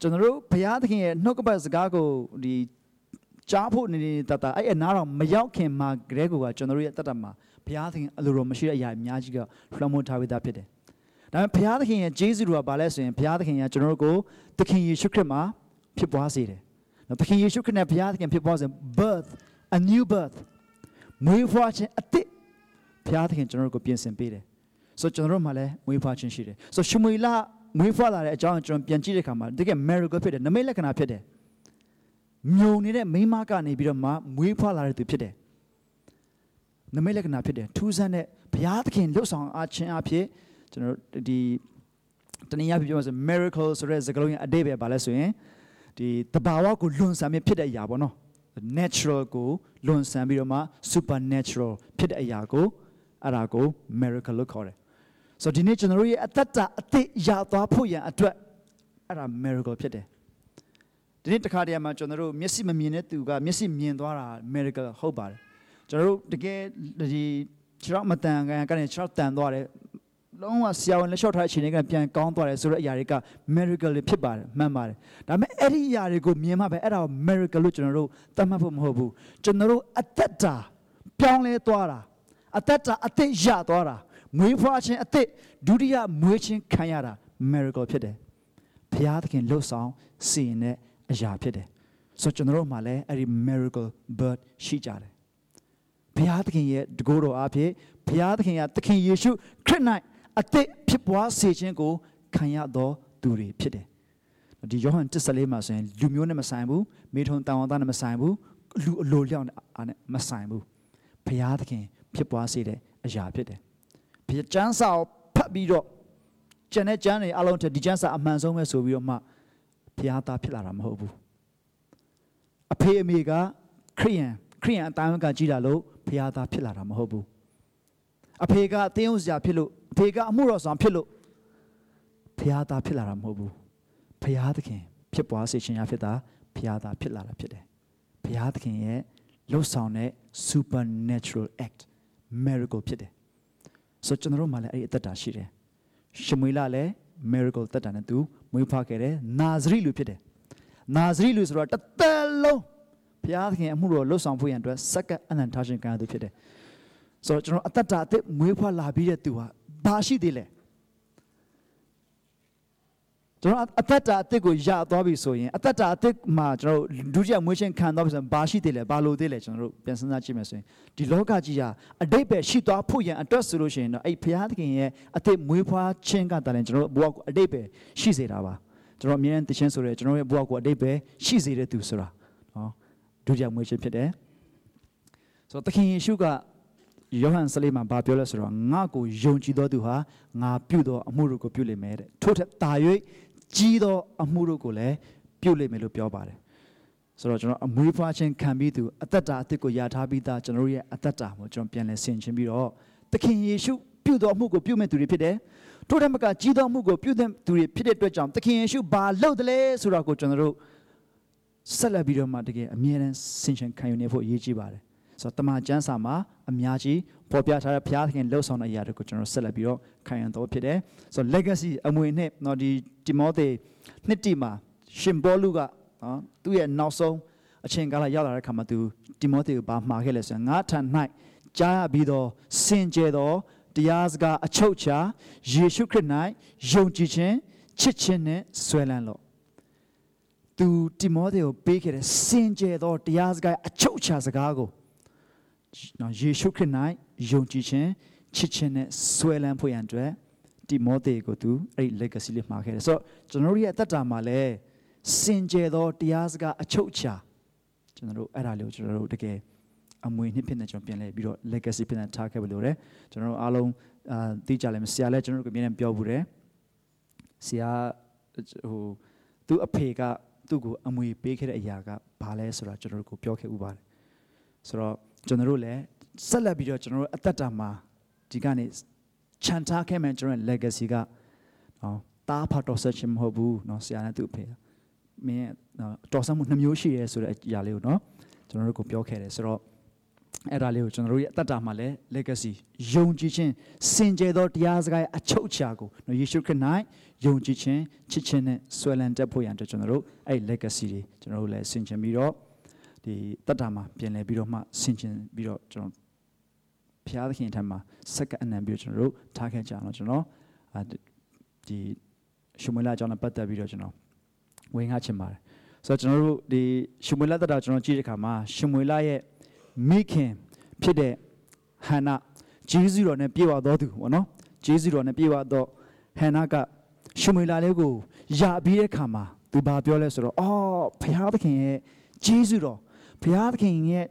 ကျွန်တော်တို့ဘုရားသခင်ရဲ့နှုတ်ကပတ်စကားကိုဒီကြားဖို့နေနေတတ်တာအဲ့အနားတော့မရောက်ခင်မှာဂရဲကိုကကျွန်တော်တို့ရဲ့တတ်တာမှာဘုရားသခင်အလိုတော်မရှိတဲ့အရာအများကြီးကလွှမ်းမိုးထားပြီးသားဖြစ်တယ်။ဒါပေမဲ့ဘုရားသခင်ရဲ့ဂျေဇုတော်ကဘာလဲဆိုရင်ဘုရားသခင်ကကျွန်တော်တို့ကိုသခင်ယေရှုခရစ်မှာဖြစ်ပွားစေတယ်။ နော်သခင်ယေရှုခရစ်နဲ့ဘုရားသခင်ဖြစ်ပွားစေ birth a new birth မွေးဖွားခြင်းအသစ်ဘုရားသခင်ကျွန်တော်တို့ကိုပြင်ဆင်ပေးတယ်။ဆိုကျွန်တော်တို့မှလည်းမွေးဖွားခြင်းရှိတယ်။ဆိုရှမွေလမွေးဖွားလာတဲ့အကြောင်းကျွန်တော်ပြန်ကြည့်တဲ့အခါမှာတကယ် miracle ဖြစ်တယ်နမိတ်လက္ခဏာဖြစ်တယ်။မြုံနေတဲ့မိန်းမကနေပြီးတော့မှမွေးဖွားလာတဲ့သူဖြစ်တယ်နမိတ်လက္ခဏာဖြစ်တယ်ထူးဆန်းတဲ့ဘုရားသခင်လှုပ်ဆောင်အားခြင်းအဖြစ်ကျွန်တော်ဒီတနည်းအားဖြင့်ပြောဆို miracle ဆိုတဲ့စကားလုံးရဲ့အတိတ်ပဲဘာလဲဆိုရင် ဒီတဘာဝကိုလွန်ဆန်မြဖြစ်တဲ့အရာပေါ့နော် natural ကိုလွန်ဆန်ပြီးတော့မှ supernatural ဖြစ်တဲ့အရာကိုအဲ့ဒါကို miracle လို့ခေါ်တယ်ဆိုတော့ဒီနေ့ကျွန်တော်တို့ရဲ့အသက်တာအသစ်ရသွားဖို့ရန်အတွက်အဲ့ဒါ miracle ဖြစ်တယ်ဒီနေ့တခါတည်းမှာကျွန်တော်တို့မျက်စိမမြင်တဲ့သူကမျက်စိမြင်သွားတာ miracle ဟုတ်ပါတယ်ကျွန်တော်တို့တကယ်ဒီခြေထောက်မတန်ကန်ကနေခြေထောက်တန်သွားတယ် လုံးဝဆရာဝန်လက်လျှော့ထားတဲ့အချိန်တွေကပြန်ကောင်းသွားတယ်ဆိုတဲ့အရာတွေက miracle တွေဖြစ်ပါတယ်မှန်ပါတယ်ဒါပေမဲ့အဲ့ဒီအရာတွေကိုမြင်မှပဲအဲ့ဒါကို miracle လို့ကျွန်တော်တို့သတ်မှတ်ဖို့မဟုတ်ဘူးကျွန်တော်တို့အသက်တာပြောင်းလဲသွားတာအသက်တာအသက်ရသွားတာမွေးဖွားခြင်းအသက်ဒုတိယမွေးခြင်းခံရတာ miracle ဖြစ်တယ်ဘုရားသခင်လှုပ်ဆောင်စီရင်တဲ့အရာဖြစ်တယ်ဆိုကျွန်တော်တို့မှာလည်းအဲ့ဒီ miracle bird ရှိကြတယ်ဘုရားသခင်ရဲ့တကိုးတော်အားဖြင့်ဘုရားသခင်ကသခင်ယေရှုခရစ်၌ အသက်ဖြစ်ပွားစေခြင်းကိုခံရသောသူတွေဖြစ်တယ်ဒီယောဟန်14မှာဆိုရင်လူမျိုးနဲ့မဆိုင်ဘူးမိထုံတောင်ဝန်သားနဲ့မဆိုင်ဘူးလူအလိုလျောက်နဲ့မဆိုင်ဘူးဘုရားသခင်ဖြစ်ပွားစေတဲ့အရာဖြစ်တယ်ဘုရားကျမ်းစာကိုဖတ်ပြီးတော့ကျန်တဲ့ကျမ်းတွေအလုံးထက်ဒီကျမ်းစာအမှန်ဆုံးပဲဆိုပြီးတော့မှဘုရားသားဖြစ်လာတာမဟုတ်ဘူးအဖေအမေကခရိယန်ခရိယန်အတိုင်းကကြီးလာလို့ဘုရားသားဖြစ်လာတာမဟုတ်ဘူး အဖေကအသင်းဥစရာဖြစ်လို့အဖေကအမှုတော်ဆောင်ဖြစ်လို့ဘုရားသားဖြစ်လာတာမဟုတ်ဘူးဘုရားသခင် ဖြစ်ပွားစေခြင်းအဖြစ်တာဘုရားသားဖြစ်လာတာဖြစ်တယ်ဘုရားသခင်ရဲ့လှုပ်ဆောင်တဲ့ supernatural act miracle ဖြစ်တယ်ဆိုကျွန်တော်တို့မှလည်းအဲ့ဒီအသက်တာရှိတယ်ရှမွေလလည်း miracle သက်တာနဲ့သူမွေးဖွားခဲ့တယ်နာဇရိလူဖြစ်တယ်နာဇရိလူဆိုတော့တသက်လုံးဘုရားသခင်အမှုတော်လှုပ်ဆောင်ဖို့ရန်အတွက်စက္ကန့်အနန္တရှင်ကံသူဖြစ်တယ် ဆိုတော့ကျွန်တော်အသက်တာအသက်မွေးဖွားလာပြီးတဲ့သူဟာဘာရှိသေးလဲကျွန်တော်အသက်တာအသက်ကိုရသွားပြီဆိုရင်အသက်တာအသက်မှာကျွန်တော်ဒုတိယမွေးခြင်းခံသွားပြီဆိုရင်ဘာရှိသေးလဲဘာလို့သေးလဲကျွန်တော်တို့ပြန်စဉ်းစားကြည့်မယ်ဆိုရင်ဒီလောကကြီးဟာအတိတ်ပဲရှိသွားဖို့ရန်အတွက်ဆိုလို့ရှိရင်တော့အဲ့ဘုရားသခင်ရဲ့အသက်မွေးဖွားခြင်းကတည်းကကျွန်တော်တို့ဘဝကိုအတိတ်ပဲရှိစေတာပါကျွန်တော်အမြဲတမ်းတခြင်းဆိုရဲကျွန်တော်ရဲ့ဘဝကိုအတိတ်ပဲရှိစေတဲ့သူဆိုတာနော်ဒုတိယမွေးခြင်းဖြစ်တယ်ဆိုတော့သခင်ယေရှုက ယောဟန်စလေးမှာဘာပြောလဲဆိုတော့ငါ့ကိုယုံကြည်သောသူဟာငါပြုသောအမှုတို့ကိုပြုလိမ့်မယ်တဲ့ထို့ထက်တာ၍ကြီးသောအမှုတို့ကိုလည်းပြုလိမ့်မယ်လို့ပြောပါတယ်ဆိုတော့ကျွန်တော်အမွေးဖွားခြင်းခံပြီးသူအသက်တာအသက်ကိုယာထားပြီးသားကျွန်တော်ရဲ့အသက်တာကိုကျွန်တော်ပြန်လဲဆင်ခြင်ပြီးတော့သခင်ယေရှုပြုသောအမှုကိုပြုမဲ့သူတွေဖြစ်တယ်ထို့ထက်မကကြီးသောအမှုကိုပြုတဲ့သူတွေဖြစ်တဲ့အတွက်ကြောင့်သခင်ယေရှုဘာလုပ်တယ်လဲဆိုတော့ကိုကျွန်တော်တို့ဆက်လက်ပြီးတော့မှတကယ်အမြဲတမ်းဆင်ခြင်ခံယူနေဖို့အရေးကြီးပါတယ် ဆိုတော့တမန်ကျမ်းစာမှာအများကြီးပေါ်ပြထားတဲ့ဘုရားသခင်လှုပ်ဆောင်တဲ့အရာတွေကိုကျွန်တော်ဆက်လက်ပြီးတော့ခံရတော့ဖြစ်တယ်ဆိုတော့ legacy အမွေနဲ့နော်ဒီတီမောသေနှစ်တီမှာရှင်ဘောလူကနော်သူ့ရဲ့နောက်ဆုံးအချိန်ကာလရောက်လာတဲ့အခါမှာသူတိမောသေကိုဘာမှာခဲ့လဲဆိုရင်ငါထံ၌ကြားရပြီးတော့စင်ကြယ်သောတရားစကားအချုပ်ချာယေရှုခရစ်၌ယုံကြည်ခြင်းချစ်ခြင်းနဲ့ဆွဲလန်းလို့သူတိမောသေကိုပေးခဲ့တဲ့စင်ကြယ်သောတရားစကားအချုပ်ချာစကားကို နော်ယေရှုခရစ်၌ယုံကြည်ခြင်းချစ်ခြင်းနဲ့ဆွဲလန်းဖို့ရန်အတွက်တိမောသေကိုသူအဲ့ဒီ legacy လေးမှာခဲ့တယ်ဆိုတော့ကျွန်တော်တို့ရဲ့အသက်တာမှာလည်းစင်ကြယ်သောတရားစကားအချုပ်ချာကျွန်တော်တို့အဲ့ဒါလေးကိုကျွန်တော်တို့တကယ်အမွေနှစ်ဖြစ်နေကျွန်တော်ပြန်လဲပြီးတော့ legacy ဖြစ်နေထားခဲ့ပြီလို့ရတယ်ကျွန်တော်တို့အားလုံးအာသိကြလဲဆရာလည်းကျွန်တော်တို့ကမြင်နေပြောဘူးတယ်ဆရာဟိုသူ့အဖေကသူ့ကိုအမွေပေးခဲ့တဲ့အရာကဘာလဲဆိုတာကျွန်တော်တို့ကိုပြောခဲ့ဥပါတယ်ဆိုတော့ ကျွန်တော်တို့လည်းဆက်လက်ပြီးတော့ကျွန်တော်တို့အသက်တာမှာဒီကနေခြံထားခဲ့မယ်ကျွန်တော်ရဲ့ legacy ကနော်တားဖတ်တော်ဆက်ခြင်းမဟုတ်ဘူးနော်ဆရာနဲ့သူ့အဖေမင်းနော်တော်ဆမှုနှမျိုးရှိရဲဆိုတဲ့အရာလေးကိုနော်ကျွန်တော်တို့ကိုပြောခဲ့တယ်ဆိုတော့အဲ့ဒါလေးကိုကျွန်တော်တို့ရဲ့အသက်တာမှာလည်း legacy ယုံကြည်ခြင်းစင်ကြယ်သောတရားစကားရဲ့အချုပ်အခြာကိုနော်ယေရှုခရစ်၌ယုံကြည်ခြင်းချစ်ခြင်းနဲ့ဆွဲလန်းတက်ဖို့ရန်အတွက်ကျွန်တော်တို့အဲ့ legacy တွေကျွန်တော်တို့လည်းဆင်ခြင်ပြီးတော့ ဒီတက်တာမှာပြင်လည်ပြီးတော့မှဆင်ခြင်ပြီးတော့ကျွန်တော်ဘုရားသခင်ထံမှာစက္ကအနံပြီးတော့ကျွန်တော်တို့ထားခဲ့ကြအောင်ကျွန်တော်ဒီရှုမွေလာအကြောင်းနဲ့ပတ်သက်ပြီးတော့ကျွန်တော်ဝင်ငှချင်ပါတယ်ဆိုတော့ကျွန်တော်တို့ဒီရှုမွေလာတက်တာကျွန်တော်ကြည့်တဲ့အခါမှာရှုမွေလာရဲ့မိခင်ဖြစ်တဲ့ဟန္နာဂျေဇုတော်နဲ့ပြေဝတော်သူပေါ့နော်ဂျေဇုတော်နဲ့ပြေဝတော့ဟန္နာကရှုမွေလာလေးကိုရပြီးတဲ့အခါမှာသူဘာပြောလဲဆိုတော့အော်ဘုရားသခင်ရဲ့ဂျေဇုတော် ဘုရားသခင်ရဲ့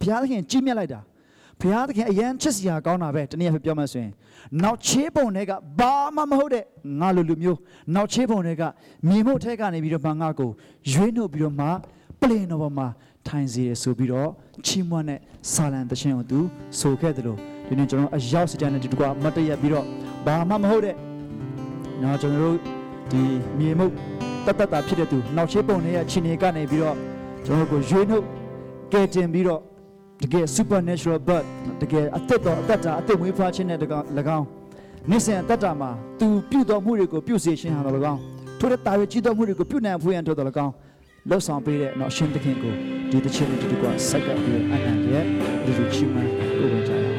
ဘုရားသခင်ကြီးမြတ်လိုက်တာဘုရားသခင်အရန်ချစ်စရာကောင်းတာပဲတနည်းအားဖြင့်ပြောမှဆိုရင်နောက်ချေးပုံတွေကဘာမှမဟုတ်တဲ့ငါလိုလူမျိုးနောက်ချေးပုံတွေကမြေမှုတ်ထဲကနေပြီးတော့မှငါကိုရွေးနှုတ်ပြီးတော့မှပလင်တော်ပေါ်မှာထိုင်စီရဆိုပြီးတော့ချီးမွမ်းတဲ့ဆာလံတခြင်းကိုသူဆိုခဲ့တယ်လို့ဒီနေ့ကျွန်တော်အရောက်စကြတဲ့ဒီတကွာမတ်တရက်ပြီးတော့ဘာမှမဟုတ်တဲ့နော်ကျွန်တော်တို့ဒီမြေမှုတ်တတ်တတ်တာဖြစ်တဲ့သူနောက်ချေးပုံတွေရဲ့ခြေနေကနေပြီးတော့ကျွန်တော်တို့ကိုရွေးနှုတ် ကဲတင်ပြီးတော့တကယ် supernatural birth တကယ်အသက်တော်အသက်တာအသက်မွေးဖွားခြင်းနဲ့တကောင်၎င်းနေ့စဉ်အသက်တာမှာသူပြုတော်မှုတွေကိုပြုစေခြင်းဟာတော်၎င်းထို့တဲ့တာရကြီးတော်မှုတွေကိုပြုနိုင်ဖို့ရန်တော်တော်၎င်းလှုပ်ဆောင်ပေးတဲ့နော်အရှင်သခင်ကိုဒီတစ်ချက်နဲ့ဒီတစ်ကွာဆက်ကပ်ပြီးအနန္တရဲ့ဒီလိုချီးမွမ်းကိုယ်ဝင်ကြရအောင်